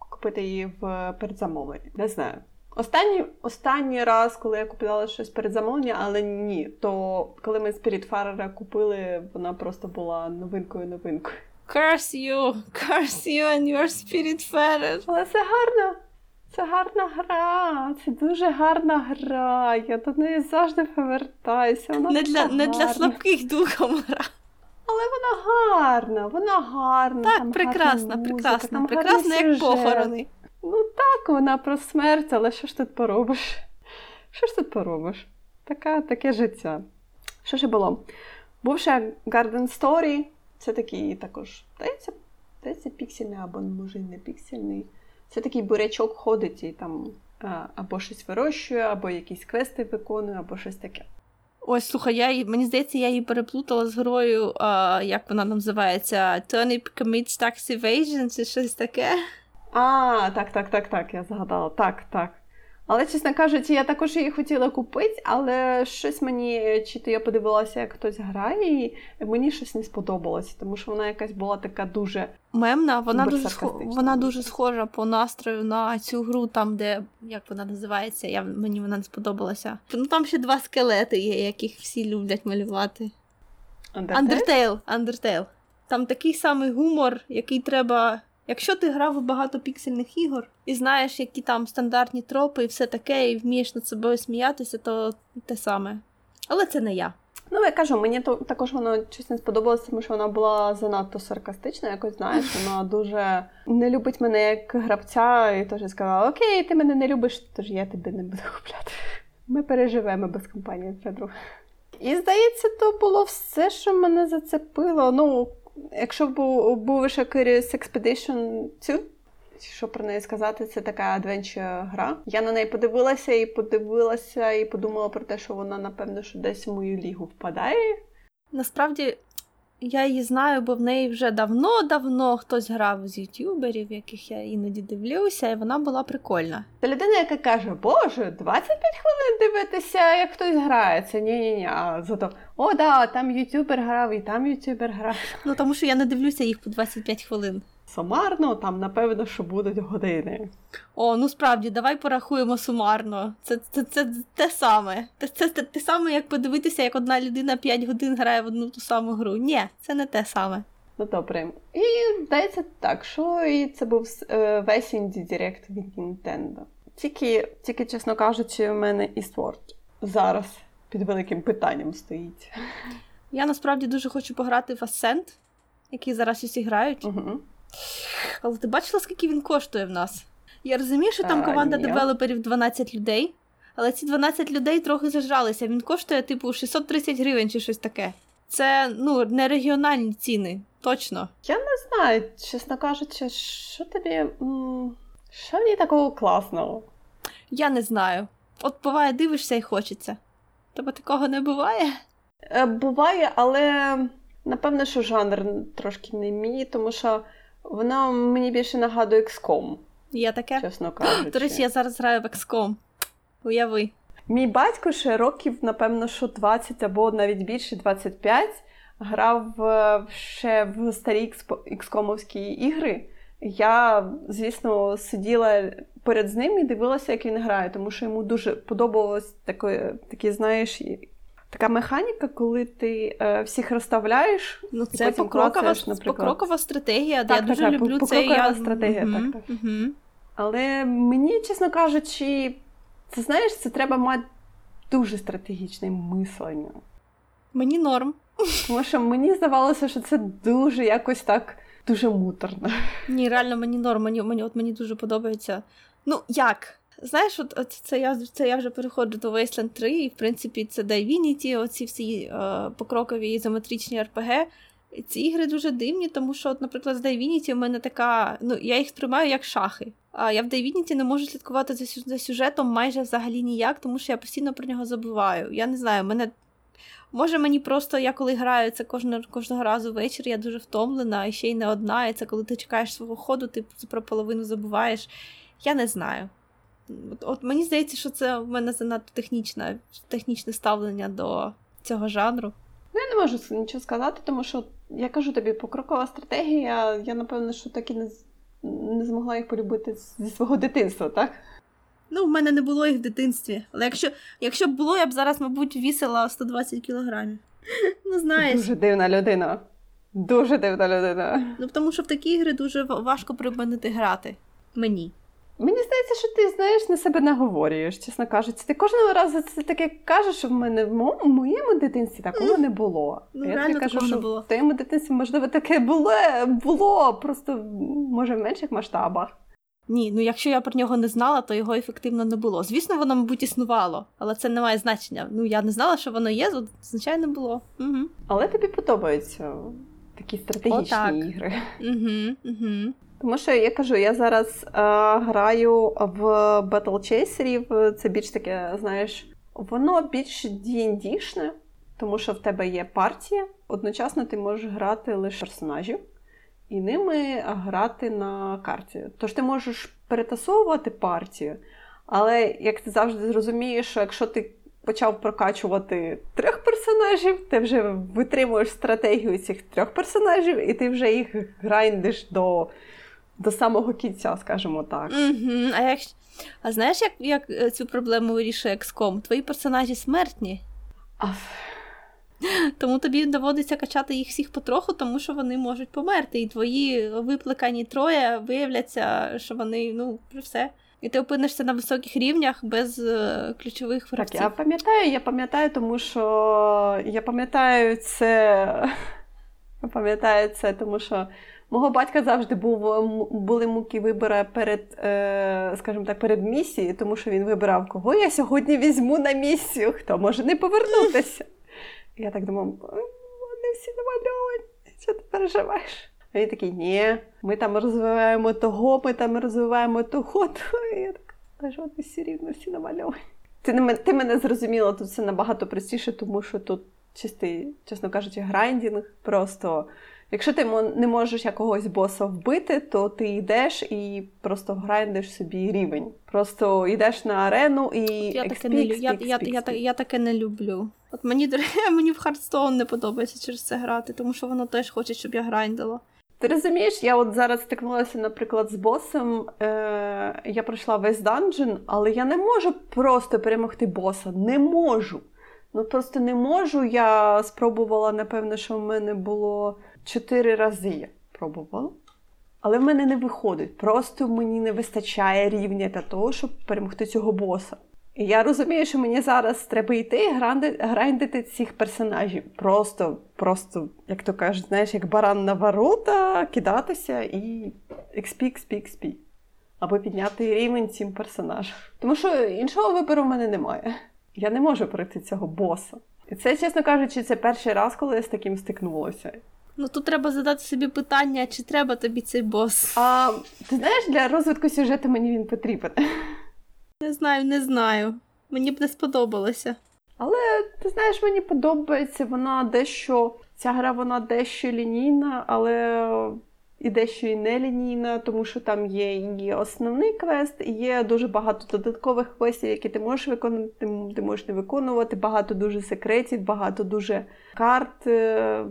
купити її в передзамовленні. Не знаю. Останній, останній раз, коли я купувала щось передзамовлення, але ні, то коли ми Spiritfarer купили, вона просто була новинкою новинкою. Curse you! Curse you and your spirit fairer! Але це гарно. Це гарна гра, це дуже гарна гра. Я до неї завжди повертаюся. Вона Не для, не для слабких духом гра. Але вона гарна, вона гарна. Так, там прекрасна, музика, прекрасна, там прекрасна, як похорони. Ну так, вона про смерть, але що ж тут поробиш? Що ж тут поробиш? Така, таке життя. Що ще було? Був ще Garden Story. Це такий також, здається, здається, піксельний або може не піксельний. Це такий бурячок ходить і там або щось вирощує, або якісь квести виконує, або щось таке. Ось, слухай, я її, мені здається, я її переплутала з грою, а, як вона називається, Turnip Commits Tax Evasion чи щось таке. А, так, так, так, так, я згадала. Так, так. Але, чесно кажучи, я також її хотіла купити, але щось мені, чи то я подивилася, як хтось грає, і мені щось не сподобалося, тому що вона якась була така дуже. Мемна, вона дуже, схо... вона дуже схожа по настрою на цю гру, там, де як вона називається, я... мені вона не сподобалася. Ну там ще два скелети є, яких всі люблять малювати. Undertale. Undertale, Undertale. Там такий самий гумор, який треба. Якщо ти грав у багато піксельних ігор і знаєш, які там стандартні тропи і все таке, і вмієш над собою сміятися, то те саме. Але це не я. Ну, я кажу, мені то також воно щось не сподобалося, тому що вона була занадто саркастична, якось знаєш, вона дуже не любить мене як гравця, і теж сказала: Окей, ти мене не любиш, тож я тебе не буду купляти. Ми переживемо без компанії друга. І здається, то було все, що мене зацепило. Ну, якщо був, був Curious Expedition 2, що про неї сказати, це така адвенча гра. Я на неї подивилася і подивилася, і подумала про те, що вона, напевно, що десь в мою лігу впадає. Насправді я її знаю, бо в неї вже давно-давно хтось грав з ютюберів, яких я іноді дивлюся, і вона була прикольна. Це людина, яка каже, Боже, 25 хвилин дивитися, як хтось грається. Ні-ні-ні. А зато о, да, там ютюбер грав, і там ютюбер грав. Ну тому що я не дивлюся їх по 25 хвилин. Сумарно, там, напевно, що будуть години. О, ну справді, давай порахуємо сумарно. Це це, це, те саме. Це, це те, те саме, як подивитися, як одна людина 5 годин грає в одну ту саму гру. Ні, це не те саме. Ну добре. І здається так, що і це був е, весь інді Директ від Nintendo. Тільки, тільки, чесно кажучи, у мене Eastward зараз під великим питанням стоїть. Я насправді дуже хочу пограти в Ascent, який зараз усі грають. Угу. Але ти бачила, скільки він коштує в нас? Я розумію, що там команда ні. девелоперів 12 людей, але ці 12 людей трохи зажралися. Він коштує, типу, 630 гривень чи щось таке. Це ну, не регіональні ціни, точно. Я не знаю, чесно кажучи, що тобі. Що ній такого класного? Я не знаю. От буває, дивишся і хочеться. Тебе такого не буває? Е, буває, але напевно, що жанр трошки не мій, тому що. Вона мені більше нагадує XCOM. Я таке. Чесно кажучи. До речі, я зараз граю в XCOM. Уяви. Мій батько ще років, напевно, що 20 або навіть більше 25 грав е, ще в старі XCOM-овські ігри. Я, звісно, сиділа перед ним і дивилася, як він грає, тому що йому дуже подобалось таке, такі, знаєш, Така механіка, коли ти е, всіх розставляєш, ну це покрокова, покрокова стратегія. Так, я так, дуже так, люблю це. Я... стратегія, угу, так, так. Угу. Але мені, чесно кажучи, це знаєш, це треба мати дуже стратегічне мислення. Мені норм. Тому що мені здавалося, що це дуже якось так дуже муторно. Ні, реально мені норм. Мені, мені, от мені дуже подобається. Ну, як? Знаєш, от, от це я це я вже переходжу до Wasteland 3, і в принципі це Divinity, оці всі е, покрокові ізометричні RPG. Ці ігри дуже дивні, тому що, от, наприклад, з Divinity у мене така. Ну, я їх сприймаю як шахи. А я в Divinity не можу слідкувати за, за сюжетом майже взагалі ніяк, тому що я постійно про нього забуваю. Я не знаю, мене. Може, мені просто я коли граю це кожного, кожного разу ввечері, я дуже втомлена, і ще й не одна. І це коли ти чекаєш свого ходу, ти про половину забуваєш. Я не знаю. От, от мені здається, що це в мене занадто технічне, технічне ставлення до цього жанру. Ну, я не можу нічого сказати, тому що я кажу тобі, покрокова стратегія, я напевно, що так і не не змогла їх полюбити зі свого дитинства, так? Ну, в мене не було їх в дитинстві. Але якщо якщо б було, я б зараз, мабуть, вісила 120 кілограмів. Ну, знаєш. Дуже дивна людина. Дуже дивна людина. Ну, тому що в такі ігри дуже важко припинити грати. Мені. Мені здається, що ти знаєш на себе наговорюєш, чесно кажучи. Ти кожного разу це таке кажеш, що в мене в моєму дитинстві такого не було. Ну, Я тобі кажу, що було. в твоєму дитинстві, можливо, таке було, було, просто може в менших масштабах. Ні, ну якщо я про нього не знала, то його ефективно не було. Звісно, воно, мабуть, існувало, але це не має значення. Ну я не знала, що воно є, звичайно було. Угу. Але тобі подобаються такі стратегічні О, ігри. Угу, угу. Тому що я кажу, я зараз е, граю в Battle Chaserів, Це більш таке, знаєш, воно більш D&D-шне, тому що в тебе є партія. Одночасно ти можеш грати лише персонажів і ними грати на карті. Тож ти можеш перетасовувати партію, але як ти завжди зрозумієш, що якщо ти почав прокачувати трьох персонажів, ти вже витримуєш стратегію цих трьох персонажів, і ти вже їх грайндиш до до самого кінця, скажімо так. Угу. А як... А знаєш, як як е, цю проблему вирішує XCOM? Твої персонажі смертні. А... Тому тобі доводиться качати їх всіх потроху, тому що вони можуть померти. І твої випликані троє виявляться, що вони, ну, все. І ти опинишся на високих рівнях без е, ключових фракцій. Так, я пам'ятаю, я пам'ятаю, тому що я пам'ятаю це. Я пам'ятаю це, тому що Мого батька завжди був були муки вибора перед, е, скажімо так, перед місією, тому що він вибирав, кого я сьогодні візьму на місію, хто може не повернутися. Я так думав, вони всі намальовані, що ти переживаєш? А він такий, ні, ми там розвиваємо того, ми там розвиваємо того. Я так, аж вони всі рівно всі намальовані. Ти ти мене зрозуміла, тут все набагато простіше, тому що тут чистий, чесно кажучи, grinding. Просто якщо ти не можеш якогось боса вбити, то ти йдеш і просто грайндиш собі рівень. Просто йдеш на арену і я таке не я, я, я, я таке не люблю. От мені мені в Hearthstone не подобається через це грати, тому що воно теж хоче, щоб я грайндила. Ти розумієш, я от зараз стикнулася, наприклад, з босом. Е, Я пройшла весь данжен, але я не можу просто перемогти боса. Не можу. Ну просто не можу. Я спробувала, напевно, що в мене було чотири рази. Я пробувала. Але в мене не виходить. Просто мені не вистачає рівня для того, щоб перемогти цього боса. І я розумію, що мені зараз треба йти і грандити цих персонажів. Просто, просто, як то кажуть, знаєш, як баран на ворота, кидатися і XP, XP, XP. Аби підняти рівень цим персонажам. Тому що іншого вибору в мене немає. Я не можу пройти цього боса. І це, чесно кажучи, це перший раз, коли я з таким стикнулася. Ну тут треба задати собі питання, чи треба тобі цей бос. А ти знаєш, для розвитку сюжету мені він потрібен. Не знаю, не знаю. Мені б не сподобалося. Але ти знаєш, мені подобається вона дещо. Ця гра вона дещо лінійна, але і дещо і не лінійна, тому що там є і основний квест, і є дуже багато додаткових квестів, які ти можеш виконати, ти можеш не виконувати, багато дуже секретів, багато дуже карт, е,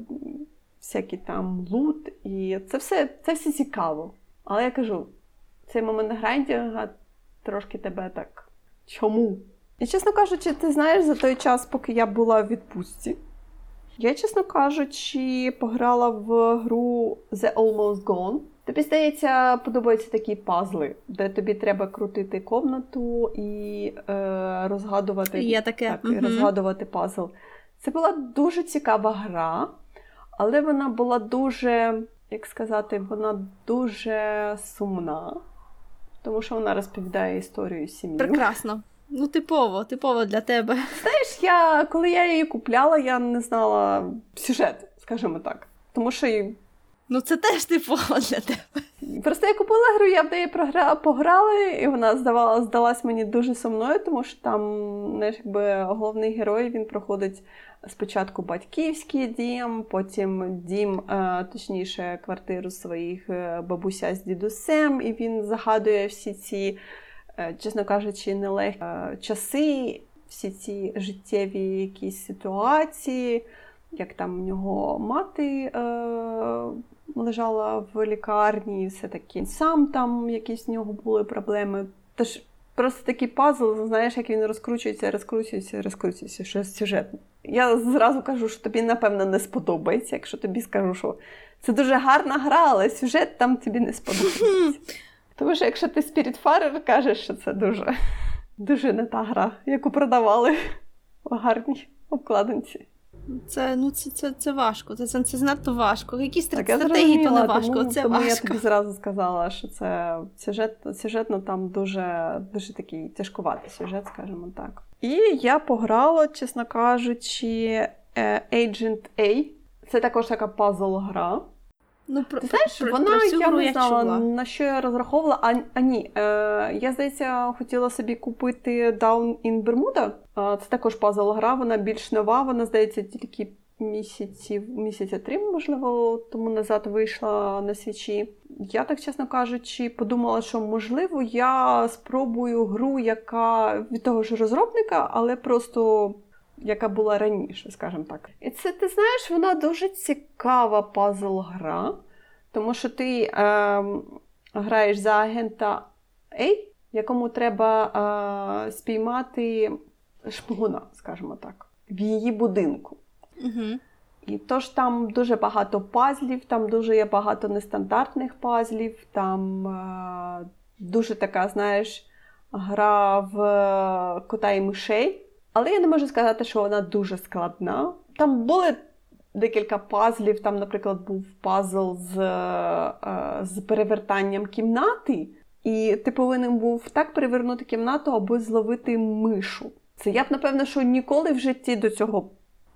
всякий там лут. І це все це все цікаво. Але я кажу, цей момент грайдінга трошки тебе так. Чому? І, чесно кажучи, ти знаєш, за той час, поки я була в відпустці, я, чесно кажучи, пограла в гру The Almost Gone. Тобі здається, подобаються такі пазли, де тобі треба крутити комнату і е, розгадувати Є таке. Так, угу. розгадувати пазл. Це була дуже цікава гра, але вона була дуже, як сказати, вона дуже сумна тому що вона розповідає історію сім'ї. Прекрасно. Ну, типово, типово для тебе. Знаєш, я коли я її купляла, я не знала сюжет, скажімо так. Тому що. Ну, це теж типово для тебе. Просто я купила гру, я в неї програ... пограла, і вона здавала, здалась мені дуже сумною, тому що там знаєш, якби головний герой він проходить спочатку батьківський дім, потім дім, е, точніше, квартиру своїх е, бабуся з дідусем, і він загадує всі ці, чесно кажучи, нелегкі часи, всі ці життєві якісь ситуації, як там у нього мати лежала в лікарні, і все таки сам там якісь в нього були проблеми. Тож просто такий пазл, знаєш, як він розкручується, розкручується, розкручується, що сюжетно. Я зразу кажу, що тобі, напевно, не сподобається, якщо тобі скажу, що це дуже гарна гра, але сюжет там тобі не сподобається. Тому що якщо ти Spiritfarer кажеш, що це дуже дуже не та гра, яку продавали в гарній обкладинці. Це ну, це, це, це важко, це це, це занадто важко. Якісь так, стратегії то не важко. Тому, це тому важко. я тобі зразу сказала, що це сюжет, сюжетно там дуже дуже такий тяжкуватий сюжет, скажімо так. І я пограла, чесно кажучи, е, Agent A. Це також така пазл-гра. Ну, про, Ти знаєш, про, вона про я не я знала, чула. на що я розраховувала. А, а ні, е, я здається, хотіла собі купити Down in Bermuda. Це також пазл-гра, вона більш нова, вона здається, тільки місяців, місяця три, можливо, тому назад вийшла на свічі. Я так, чесно кажучи, подумала, що можливо я спробую гру, яка від того ж розробника, але просто. Яка була раніше, скажімо так. І це, ти знаєш, вона дуже цікава пазл-гра, тому що ти е, граєш за агента A, якому треба е, спіймати шпигуна, скажімо так, в її будинку. Угу. І тож там дуже багато пазлів, там дуже є багато нестандартних пазлів, там е, дуже така, знаєш, гра в кота і мишей. Але я не можу сказати, що вона дуже складна. Там були декілька пазлів. Там, наприклад, був пазл з, е, з перевертанням кімнати, і ти повинен був так перевернути кімнату, аби зловити мишу. Це я б, напевно, що ніколи в житті до цього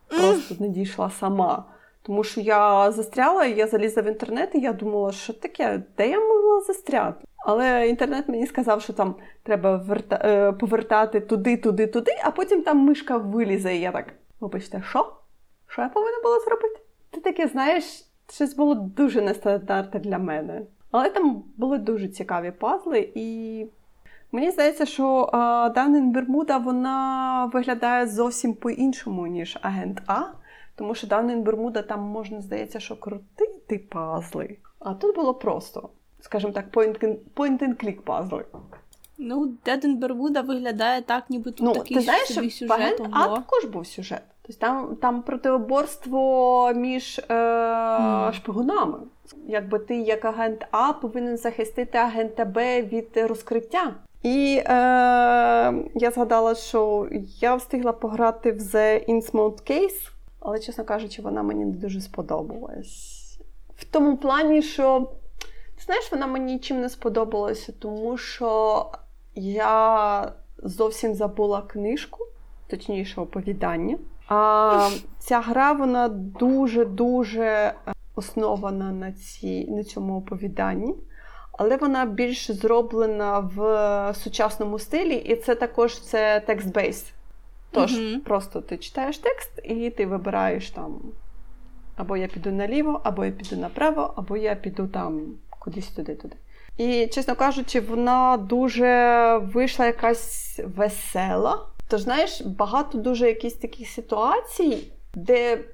просто не дійшла сама. Тому що я застряла, я залізла в інтернет, і я думала, що таке, де я могла застряти? Але інтернет мені сказав, що там треба верта... Е, повертати туди, туди, туди, а потім там мишка вилізе. І я так, вибачте, що? Що я повинна була зробити? Ти таке, знаєш, щось було дуже нестандартне для мене. Але там були дуже цікаві пазли, і мені здається, що Данин Бермуда вона виглядає зовсім по-іншому, ніж агент А. Тому що Данин Бермуда там можна здається, що крутити пазли. А тут було просто, скажімо так, point-and-click пазли. Ну, Деден Бермуда виглядає так, ніби тут ну, такий ти знаєш, собі сюжет. А також був сюжет. Тобто там там протиоборство між е, mm. шпигунами. Якби ти, як агент А, повинен захистити агента Б від розкриття. І е, я згадала, що я встигла пограти в The Innsmouth Case, але, чесно кажучи, вона мені не дуже сподобалась. В тому плані, що знаєш, вона мені чим не сподобалася, тому що я зовсім забула книжку, точніше, оповідання. А ця гра вона дуже-дуже основана на ці, на цьому оповіданні, але вона більш зроблена в сучасному стилі, і це також це текст-бейс. Тож, mm-hmm. просто ти читаєш текст і ти вибираєш там. Або я піду наліво, або я піду направо, або я піду там кудись туди-туди. І, чесно кажучи, вона дуже вийшла якась весела. Тож, знаєш, багато дуже якісь таких ситуацій, де,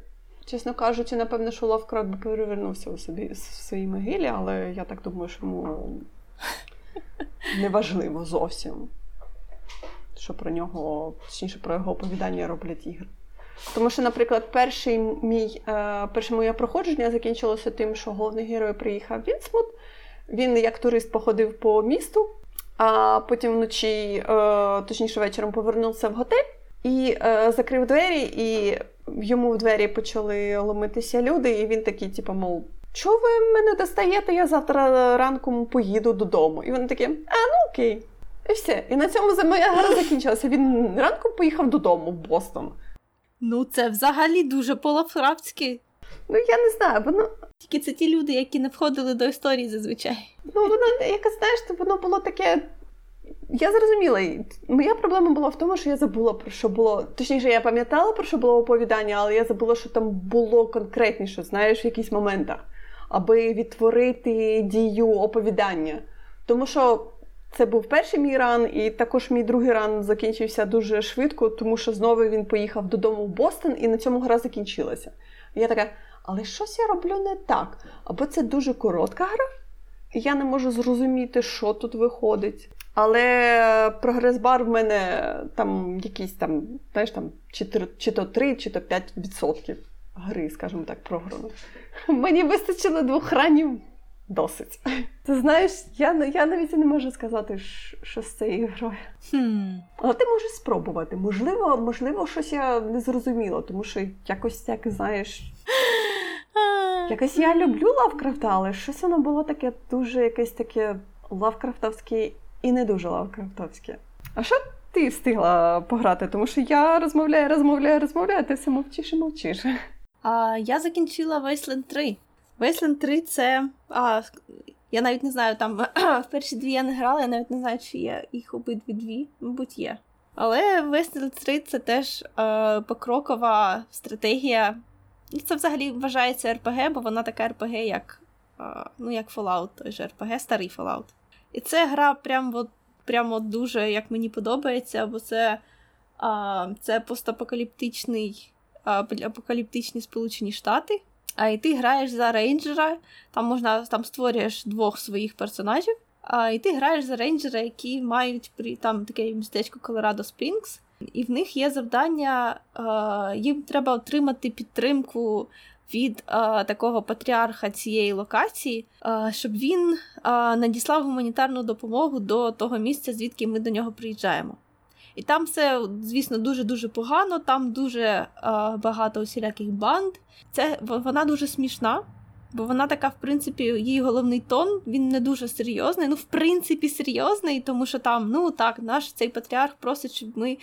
чесно кажучи, напевно, що Ловкрафт би перевернувся у собі в своїй могилі, але я так думаю, що йому неважливо зовсім, що про нього, точніше, про його оповідання роблять ігри. Тому що, наприклад, перший мій, е, перше моє проходження закінчилося тим, що головний герой приїхав в Вінсмут, він як турист походив по місту, а потім вночі, е, точніше вечором, повернувся в готель і е, закрив двері, і йому в двері почали ломитися люди, і він такий, типу, мов. Чого ви мене достаєте? Я завтра ранком поїду додому. І вони такі, а ну окей. І все. І на цьому моя гра закінчилася. Він ранком поїхав додому в Бостон. Ну, це взагалі дуже полафрафськи. Ну, я не знаю, воно. Тільки це ті люди, які не входили до історії зазвичай. Ну, воно, якось, знаєш, воно було таке. Я зрозуміла, моя проблема була в тому, що я забула про що було. Точніше, я пам'ятала про що було оповідання, але я забула, що там було конкретніше, знаєш, в якихось моментах, аби відтворити дію оповідання. Тому що це був перший мій ран, і також мій другий ран закінчився дуже швидко, тому що знову він поїхав додому в Бостон, і на цьому гра закінчилася. Я така, але щось я роблю не так. Або це дуже коротка гра, і я не можу зрозуміти, що тут виходить. Але прогрес-бар в мене там якийсь там, знаєш, там чи, чи то 3, чи то 5% гри, скажімо так, програно. Мені вистачило двох ранів досить. Ти знаєш, я я навіть не можу сказати, що з цією грою. Hmm. Але ти можеш спробувати. Можливо, можливо, щось я не зрозуміла, тому що якось так, знаєш. Якось я люблю Лавкрафта, але щось воно було таке дуже якесь таке лавкрафтовське і не дуже лавкрафтовське. А що ти встигла пограти? Тому що я розмовляю, розмовляю, розмовляю, ти все мовчиш і мовчиш. А, Я закінчила Wasteland 3. Wasteland 3 це. А, Я навіть не знаю, там в перші дві я не грала, я навіть не знаю, чи є їх обидві дві, мабуть, є. Але Wasteland 3 це теж е, покрокова стратегія. Це взагалі вважається РПГ, бо вона така РПГ, як е, ну, як Fallout, той же РПГ, старий Fallout. І це гра прям от, прям от дуже як мені подобається, бо це е, це постапокаліптичний апокаліптичні Сполучені Штати. А і ти граєш за рейнджера, там можна там створюєш двох своїх персонажів, а і ти граєш за рейнджера, які мають при там таке містечко Колорадо Спрінгс, і в них є завдання, е, їм треба отримати підтримку від е, такого патріарха цієї локації, е, щоб він надіслав гуманітарну допомогу до того місця, звідки ми до нього приїжджаємо. І там все, звісно, дуже-дуже погано, там дуже е, багато усіляких банд. Це Вона дуже смішна, бо вона така, в принципі, її головний тон, він не дуже серйозний. Ну, в принципі, серйозний, тому що там, ну так, наш цей патріарх просить, щоб ми.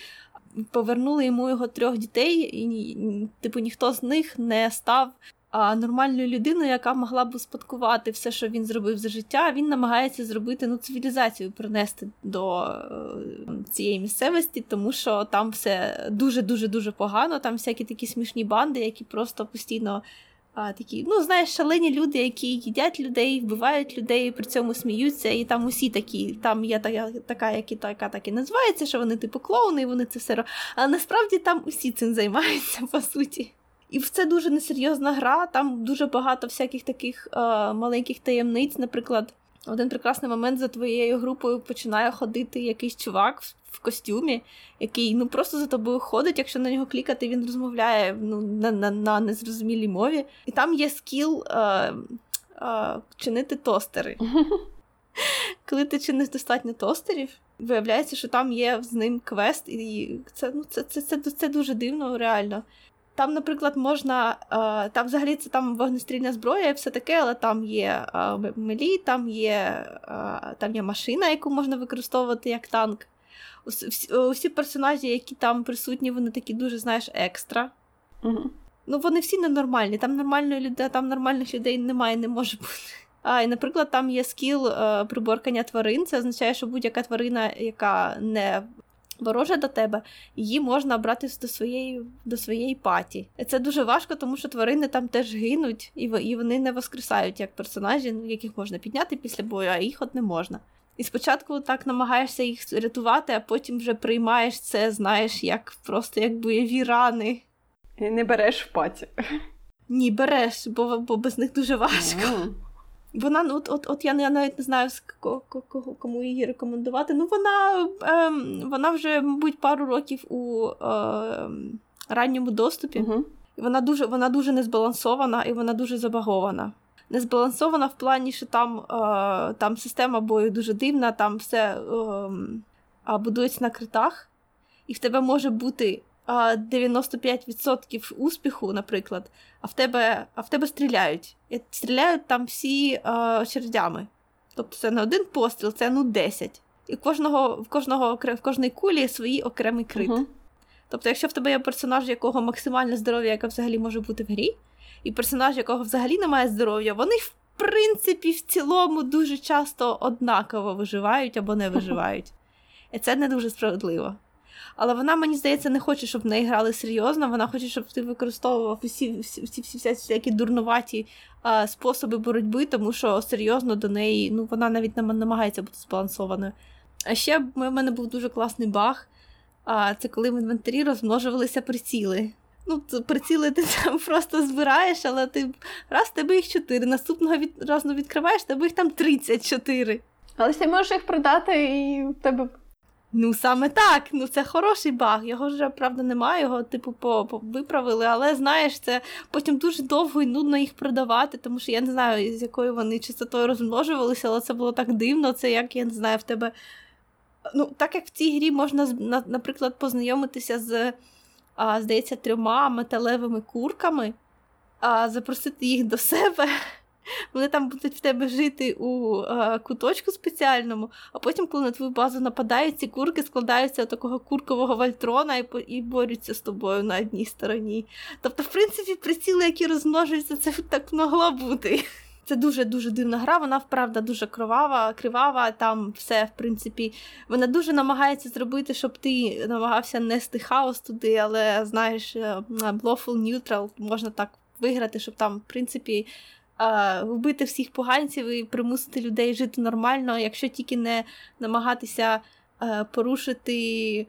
Повернули йому його трьох дітей, і типу ніхто з них не став а, нормальною людиною, яка могла б успадкувати все, що він зробив за життя. Він намагається зробити ну, цивілізацію принести до е, цієї місцевості, тому що там все дуже дуже дуже погано. Там всякі такі смішні банди, які просто постійно а, такі, ну, знаєш, шалені люди, які їдять людей, вбивають людей, при цьому сміються, і там усі такі, там є така, така як і така так і називається, що вони типу клоуни, і вони це все роблять. Але насправді там усі цим займаються, по суті. І це дуже несерйозна гра, там дуже багато всяких таких е, маленьких таємниць. Наприклад, один прекрасний момент за твоєю групою починає ходити якийсь чувак в костюмі, який ну просто за тобою ходить. Якщо на нього клікати, він розмовляє ну, на на, на незрозумілій мові. І там є скіл е, е, чинити тостери. Коли ти чиниш достатньо тостерів, виявляється, що там є з ним квест, і це ну, це, це, це, це дуже дивно, реально. Там, наприклад, можна. Е, там взагалі це там вогнестрільна зброя і все таке, але там є е, мелі, там є е, там є машина, яку можна використовувати як танк. Усі, персонажі, які там присутні, вони такі дуже, знаєш, екстра. Угу. Ну, вони всі ненормальні. Там нормальної людей, там нормальних людей немає, не може бути. А, і, наприклад, там є скіл приборкання тварин. Це означає, що будь-яка тварина, яка не ворожа до тебе, її можна брати до своєї до своєї паті. Це дуже важко, тому що тварини там теж гинуть, і і вони не воскресають як персонажі, яких можна підняти після бою, а їх от не можна. І спочатку так намагаєшся їх рятувати, а потім вже приймаєш це, знаєш, як просто як бойові рани. І не береш в паті. Ні, береш, бо бо без них дуже важко. Mm. Вона, ну, от от, от я навіть не знаю, кому її рекомендувати. Ну, вона ем, вона вже, мабуть, пару років у ем, ранньому доступі. Uh-huh. Вона дуже вона дуже незбалансована і вона дуже забагована. Незбалансована в плані, що там е, там система бою дуже дивна, там все е, будується на критах, і в тебе може бути 95% успіху, наприклад, а в тебе а в тебе стріляють. І стріляють там всі а, чередями. Тобто це не один постріл, це ну 10. І кожного, в кожного в кожній кулі свій окремий крит. Uh-huh. Тобто, якщо в тебе є персонаж, якого максимальне здоров'я, яке взагалі може бути в грі, і персонаж, якого взагалі немає здоров'я, вони, в принципі, в цілому дуже часто однаково виживають або не виживають. І це не дуже справедливо. Але вона, мені здається, не хоче, щоб в неї грали серйозно. Вона хоче, щоб ти використовував всі всі, всі, всі всякі дурнуваті а, способи боротьби, тому що серйозно до неї ну, вона навіть намагається бути збалансованою. А ще в мене був дуже класний баг. А, Це коли в інвентарі розмножувалися приціли. Ну, приціли ти там просто збираєш, але ти раз тебе їх чотири. Наступного від, разу відкриваєш, тебе їх там 34. Але ти можеш їх продати, і в тебе Ну, саме так, ну це хороший баг. Його вже, правда, немає, його, типу, по, виправили, але знаєш, це потім дуже довго і нудно їх продавати, тому що я не знаю, з якою вони частотою розмножувалися, але це було так дивно. Це як я не знаю в тебе. Ну, так як в цій грі можна, наприклад, познайомитися з, а, здається, трьома металевими курками, а запросити їх до себе. Вони там будуть в тебе жити у е, куточку спеціальному, а потім, коли на твою базу нападають, ці курки складаються такого куркового вальтрона і і борються з тобою на одній стороні. Тобто, в принципі, приціли, які розмножуються, це так могло бути. Це дуже-дуже дивна гра, вона вправда дуже кровава, кривава. Там все, в принципі, вона дуже намагається зробити, щоб ти намагався нести хаос туди, але знаєш, е, lawful neutral можна так виграти, щоб там, в принципі, вбити всіх поганців і примусити людей жити нормально, якщо тільки не намагатися порушити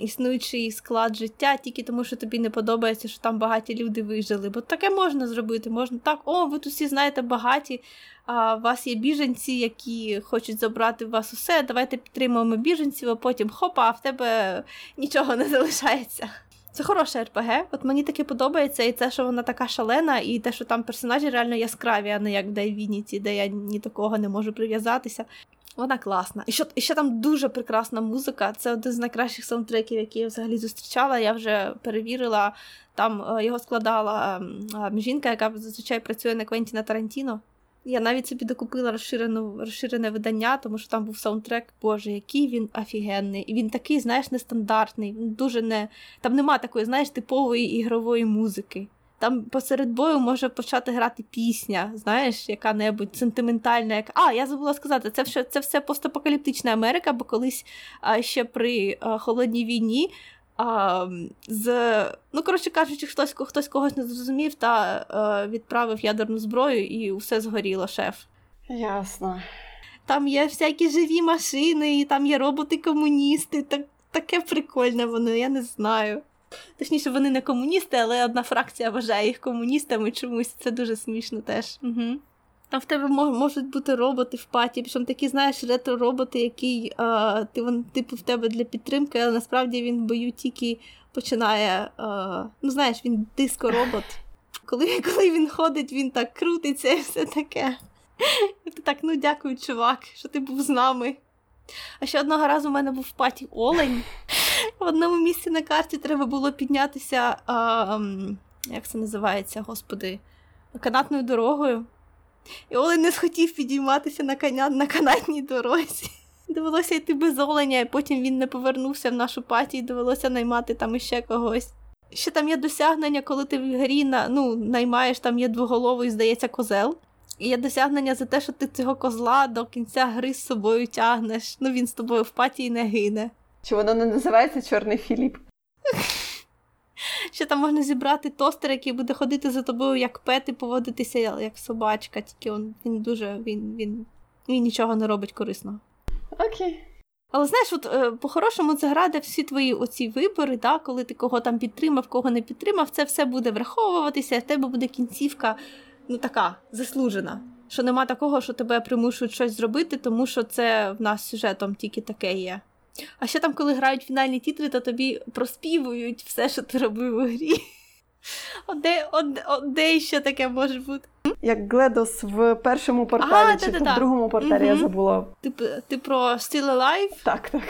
існуючий склад життя, тільки тому, що тобі не подобається, що там багаті люди вижили. Бо таке можна зробити. Можна так, о, ви тут всі знаєте багаті, а у вас є біженці, які хочуть забрати в вас усе. Давайте підтримуємо біженців, а потім хопа, а в тебе нічого не залишається. Це хороша РПГ. От мені таке подобається, і те, що вона така шалена, і те, що там персонажі реально яскраві, а не як в Divinity, де я ні до кого не можу прив'язатися. Вона класна. І що і ще там дуже прекрасна музика. Це один з найкращих саундтреків, які я взагалі зустрічала. Я вже перевірила. Там е, його складала жінка, яка зазвичай працює на Квентіна Тарантіно. Я навіть собі докупила розширену, розширене видання, тому що там був саундтрек, Боже, який він офігенний. І він такий, знаєш, нестандартний. Він дуже не. Там нема такої, знаєш, типової ігрової музики. там посеред бою може почати грати пісня, знаєш, яка-небудь сентиментальна. Як... А, я забула сказати, це все це все постапокаліптична Америка, бо колись а, ще при а, холодній війні. А, з, Ну, коротше кажучи, хтось хтось когось не зрозумів та а, відправив ядерну зброю, і все згоріло, шеф. Ясно. Там є всякі живі машини, і там є роботи-комуністи. Так, Таке прикольне воно, я не знаю. Точніше, вони не комуністи, але одна фракція вважає їх комуністами чомусь. Це дуже смішно теж. Угу. Там в тебе можуть бути роботи в паті, причому такі, знаєш, ретро-роботи, який а, ти, вон, типу в тебе для підтримки, але насправді він в бою тільки починає. А, ну, знаєш, він диско-робот. Коли коли він ходить, він так крутиться і все таке. І ти так, ну дякую, чувак, що ти був з нами. А ще одного разу в мене був в паті Олень. В одному місці на карті треба було піднятися, а, як це називається, господи, канатною дорогою. І Олень не схотів підійматися на коня на канатній дорозі. Довелося йти без оленя, і потім він не повернувся в нашу паті, і довелося наймати там іще когось. Ще там є досягнення, коли ти в грі на, ну, наймаєш, там є двоголовий, здається, козел. І є досягнення за те, що ти цього козла до кінця гри з собою тягнеш. Ну він з тобою в party не гине. Чи воно не називається Чорний Філіп? Ще там можна зібрати тостер, який буде ходити за тобою як pet і поводитися як собачка, тільки він, він дуже він, він, він нічого не робить корисного. Окей. Але знаєш, от е, по-хорошому це гра, де всі твої оці вибори, да, коли ти кого там підтримав, кого не підтримав, це все буде враховуватися, і в тебе буде кінцівка ну така заслужена. Що нема такого, що тебе примушують щось зробити, тому що це в нас сюжетом тільки таке є. А ще там, коли грають фінальні тітри, то тобі проспівують все, що ти робив у грі. Оде, оде, оде ще таке може бути. Як Гледос в першому порталі, а, чи в другому порталі угу. я забула. Ти, ти про Still Alive? Так, так.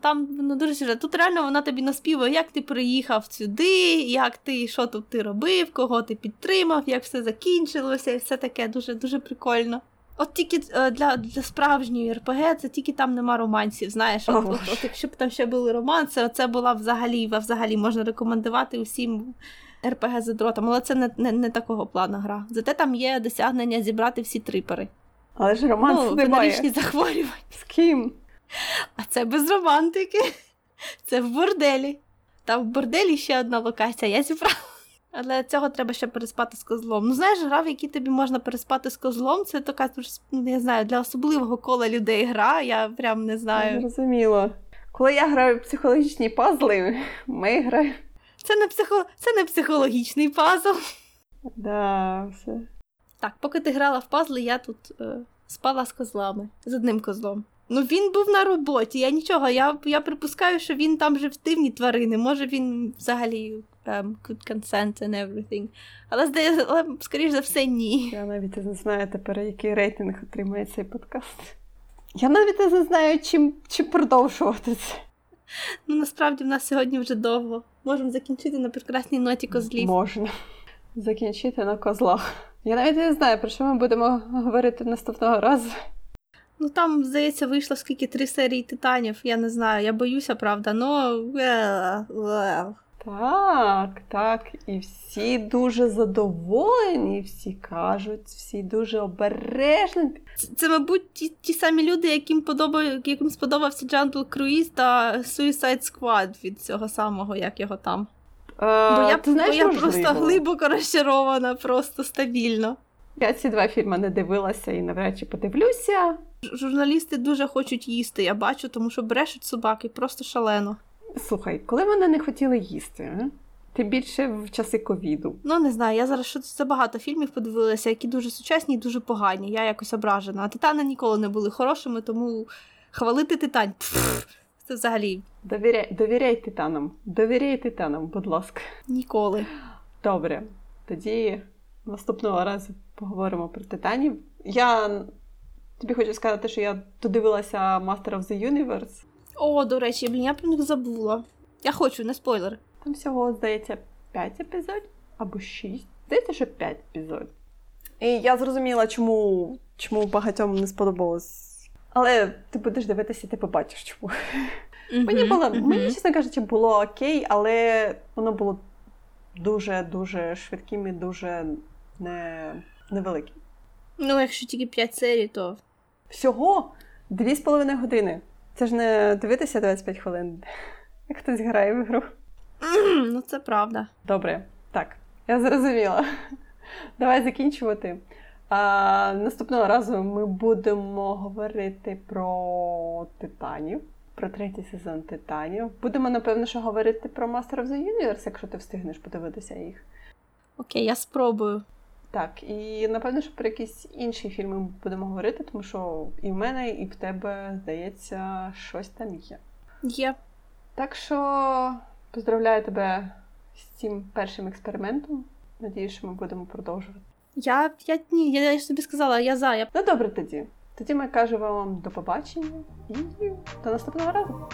Там ну, дуже сюжет. Тут реально вона тобі наспіває, як ти приїхав сюди, як ти, що тут ти робив, кого ти підтримав, як все закінчилося, і все таке дуже дуже прикольно. От тільки е, для для справжньої РПГ це тільки там нема романсів. Знаєш, от, от, от якщо б там ще були романси, це була взагалі взагалі можна рекомендувати усім РПГ за дротом, але це не не, не такого плану гра. Зате там є досягнення зібрати всі трипери. Але ж романс ну, немає. захворювання. З ким? А це без романтики. Це в борделі. Там в борделі ще одна локація, я зібрала. Але цього треба ще переспати з козлом. Ну, знаєш, гра, в якій тобі можна переспати з козлом, це така, ну, не знаю, для особливого кола людей гра, я прям не знаю. Зрозуміло. Коли я граю в психологічні пазли, ми граємо. Це не психо... це не психологічний пазл. Да, все. Так, поки ти грала в пазли, я тут е, спала з козлами, з одним козлом. Ну він був на роботі. Я нічого. Я я припускаю, що він там жив дивні тварини. Може він взагалі um, could consent and everything. Але здається, але, скоріш за все, ні. Я навіть не знаю тепер, який рейтинг отримає цей подкаст. Я навіть не знаю, чим, чим продовжувати це. Ну, насправді в нас сьогодні вже довго. Можемо закінчити на прекрасній ноті козлів. Можна. Закінчити на козлах. Я навіть не знаю, про що ми будемо говорити наступного разу. Ну там, здається, вийшло скільки три серії титанів. Я не знаю, я боюся, правда, но. Так, так. І всі дуже задоволені, всі кажуть, всі дуже обережні. Це, це мабуть, ті ті самі люди, яким подобає, яким сподобався Gentle Cruise та Suicide Squad від цього самого, як його там. А, бо я ти знаєш, бо я просто глибоко розчарована, просто стабільно. Я ці два фільми не дивилася і навряд чи подивлюся. Журналісти дуже хочуть їсти, я бачу, тому що брешуть собаки просто шалено. Слухай, коли вони не хотіли їсти? Тим більше в часи ковіду. Ну не знаю, я зараз щось забагато фільмів подивилася, які дуже сучасні і дуже погані. Я якось ображена. А титани ніколи не були хорошими, тому хвалити титань. Пф, це взагалі. Довіряй, довіряй титанам. Довіряй титанам, будь ласка. Ніколи. Добре. Тоді наступного разу поговоримо про титанів. Я тобі хочу сказати, що я додивилася Master of the Universe. О, до речі, блін, я про них забула. Я хочу, не спойлер. Там всього, здається, 5 епізодів або 6. Здається, що 5 епізодів. І я зрозуміла, чому чому багатьом не сподобалось. Але ти будеш дивитися, ти побачиш чому. Mm-hmm, мені було, mm-hmm. мені, чесно кажучи, було окей, але воно було дуже-дуже швидким і дуже не... невеликим. Ну, якщо тільки 5 серій, то. Всього 2,5 години. Це ж не дивитися 25 хвилин, як хтось грає в гру. Ну, це правда. Добре, так, я зрозуміла. Давай закінчувати. А, Наступного разу ми будемо говорити про титанів, про третій сезон титанів. Будемо, напевно, що говорити про Master of the Universe, якщо ти встигнеш подивитися їх. Окей, я спробую. Так, і напевно, що про якісь інші фільми будемо говорити, тому що і в мене, і в тебе, здається, щось там є. Є. Так що поздравляю тебе з цим першим експериментом. Надіюсь, що ми будемо продовжувати. Я я ні, я, я ж тобі сказала, я за. Я... Ну добре тоді. Тоді ми кажемо вам до побачення і до наступного разу.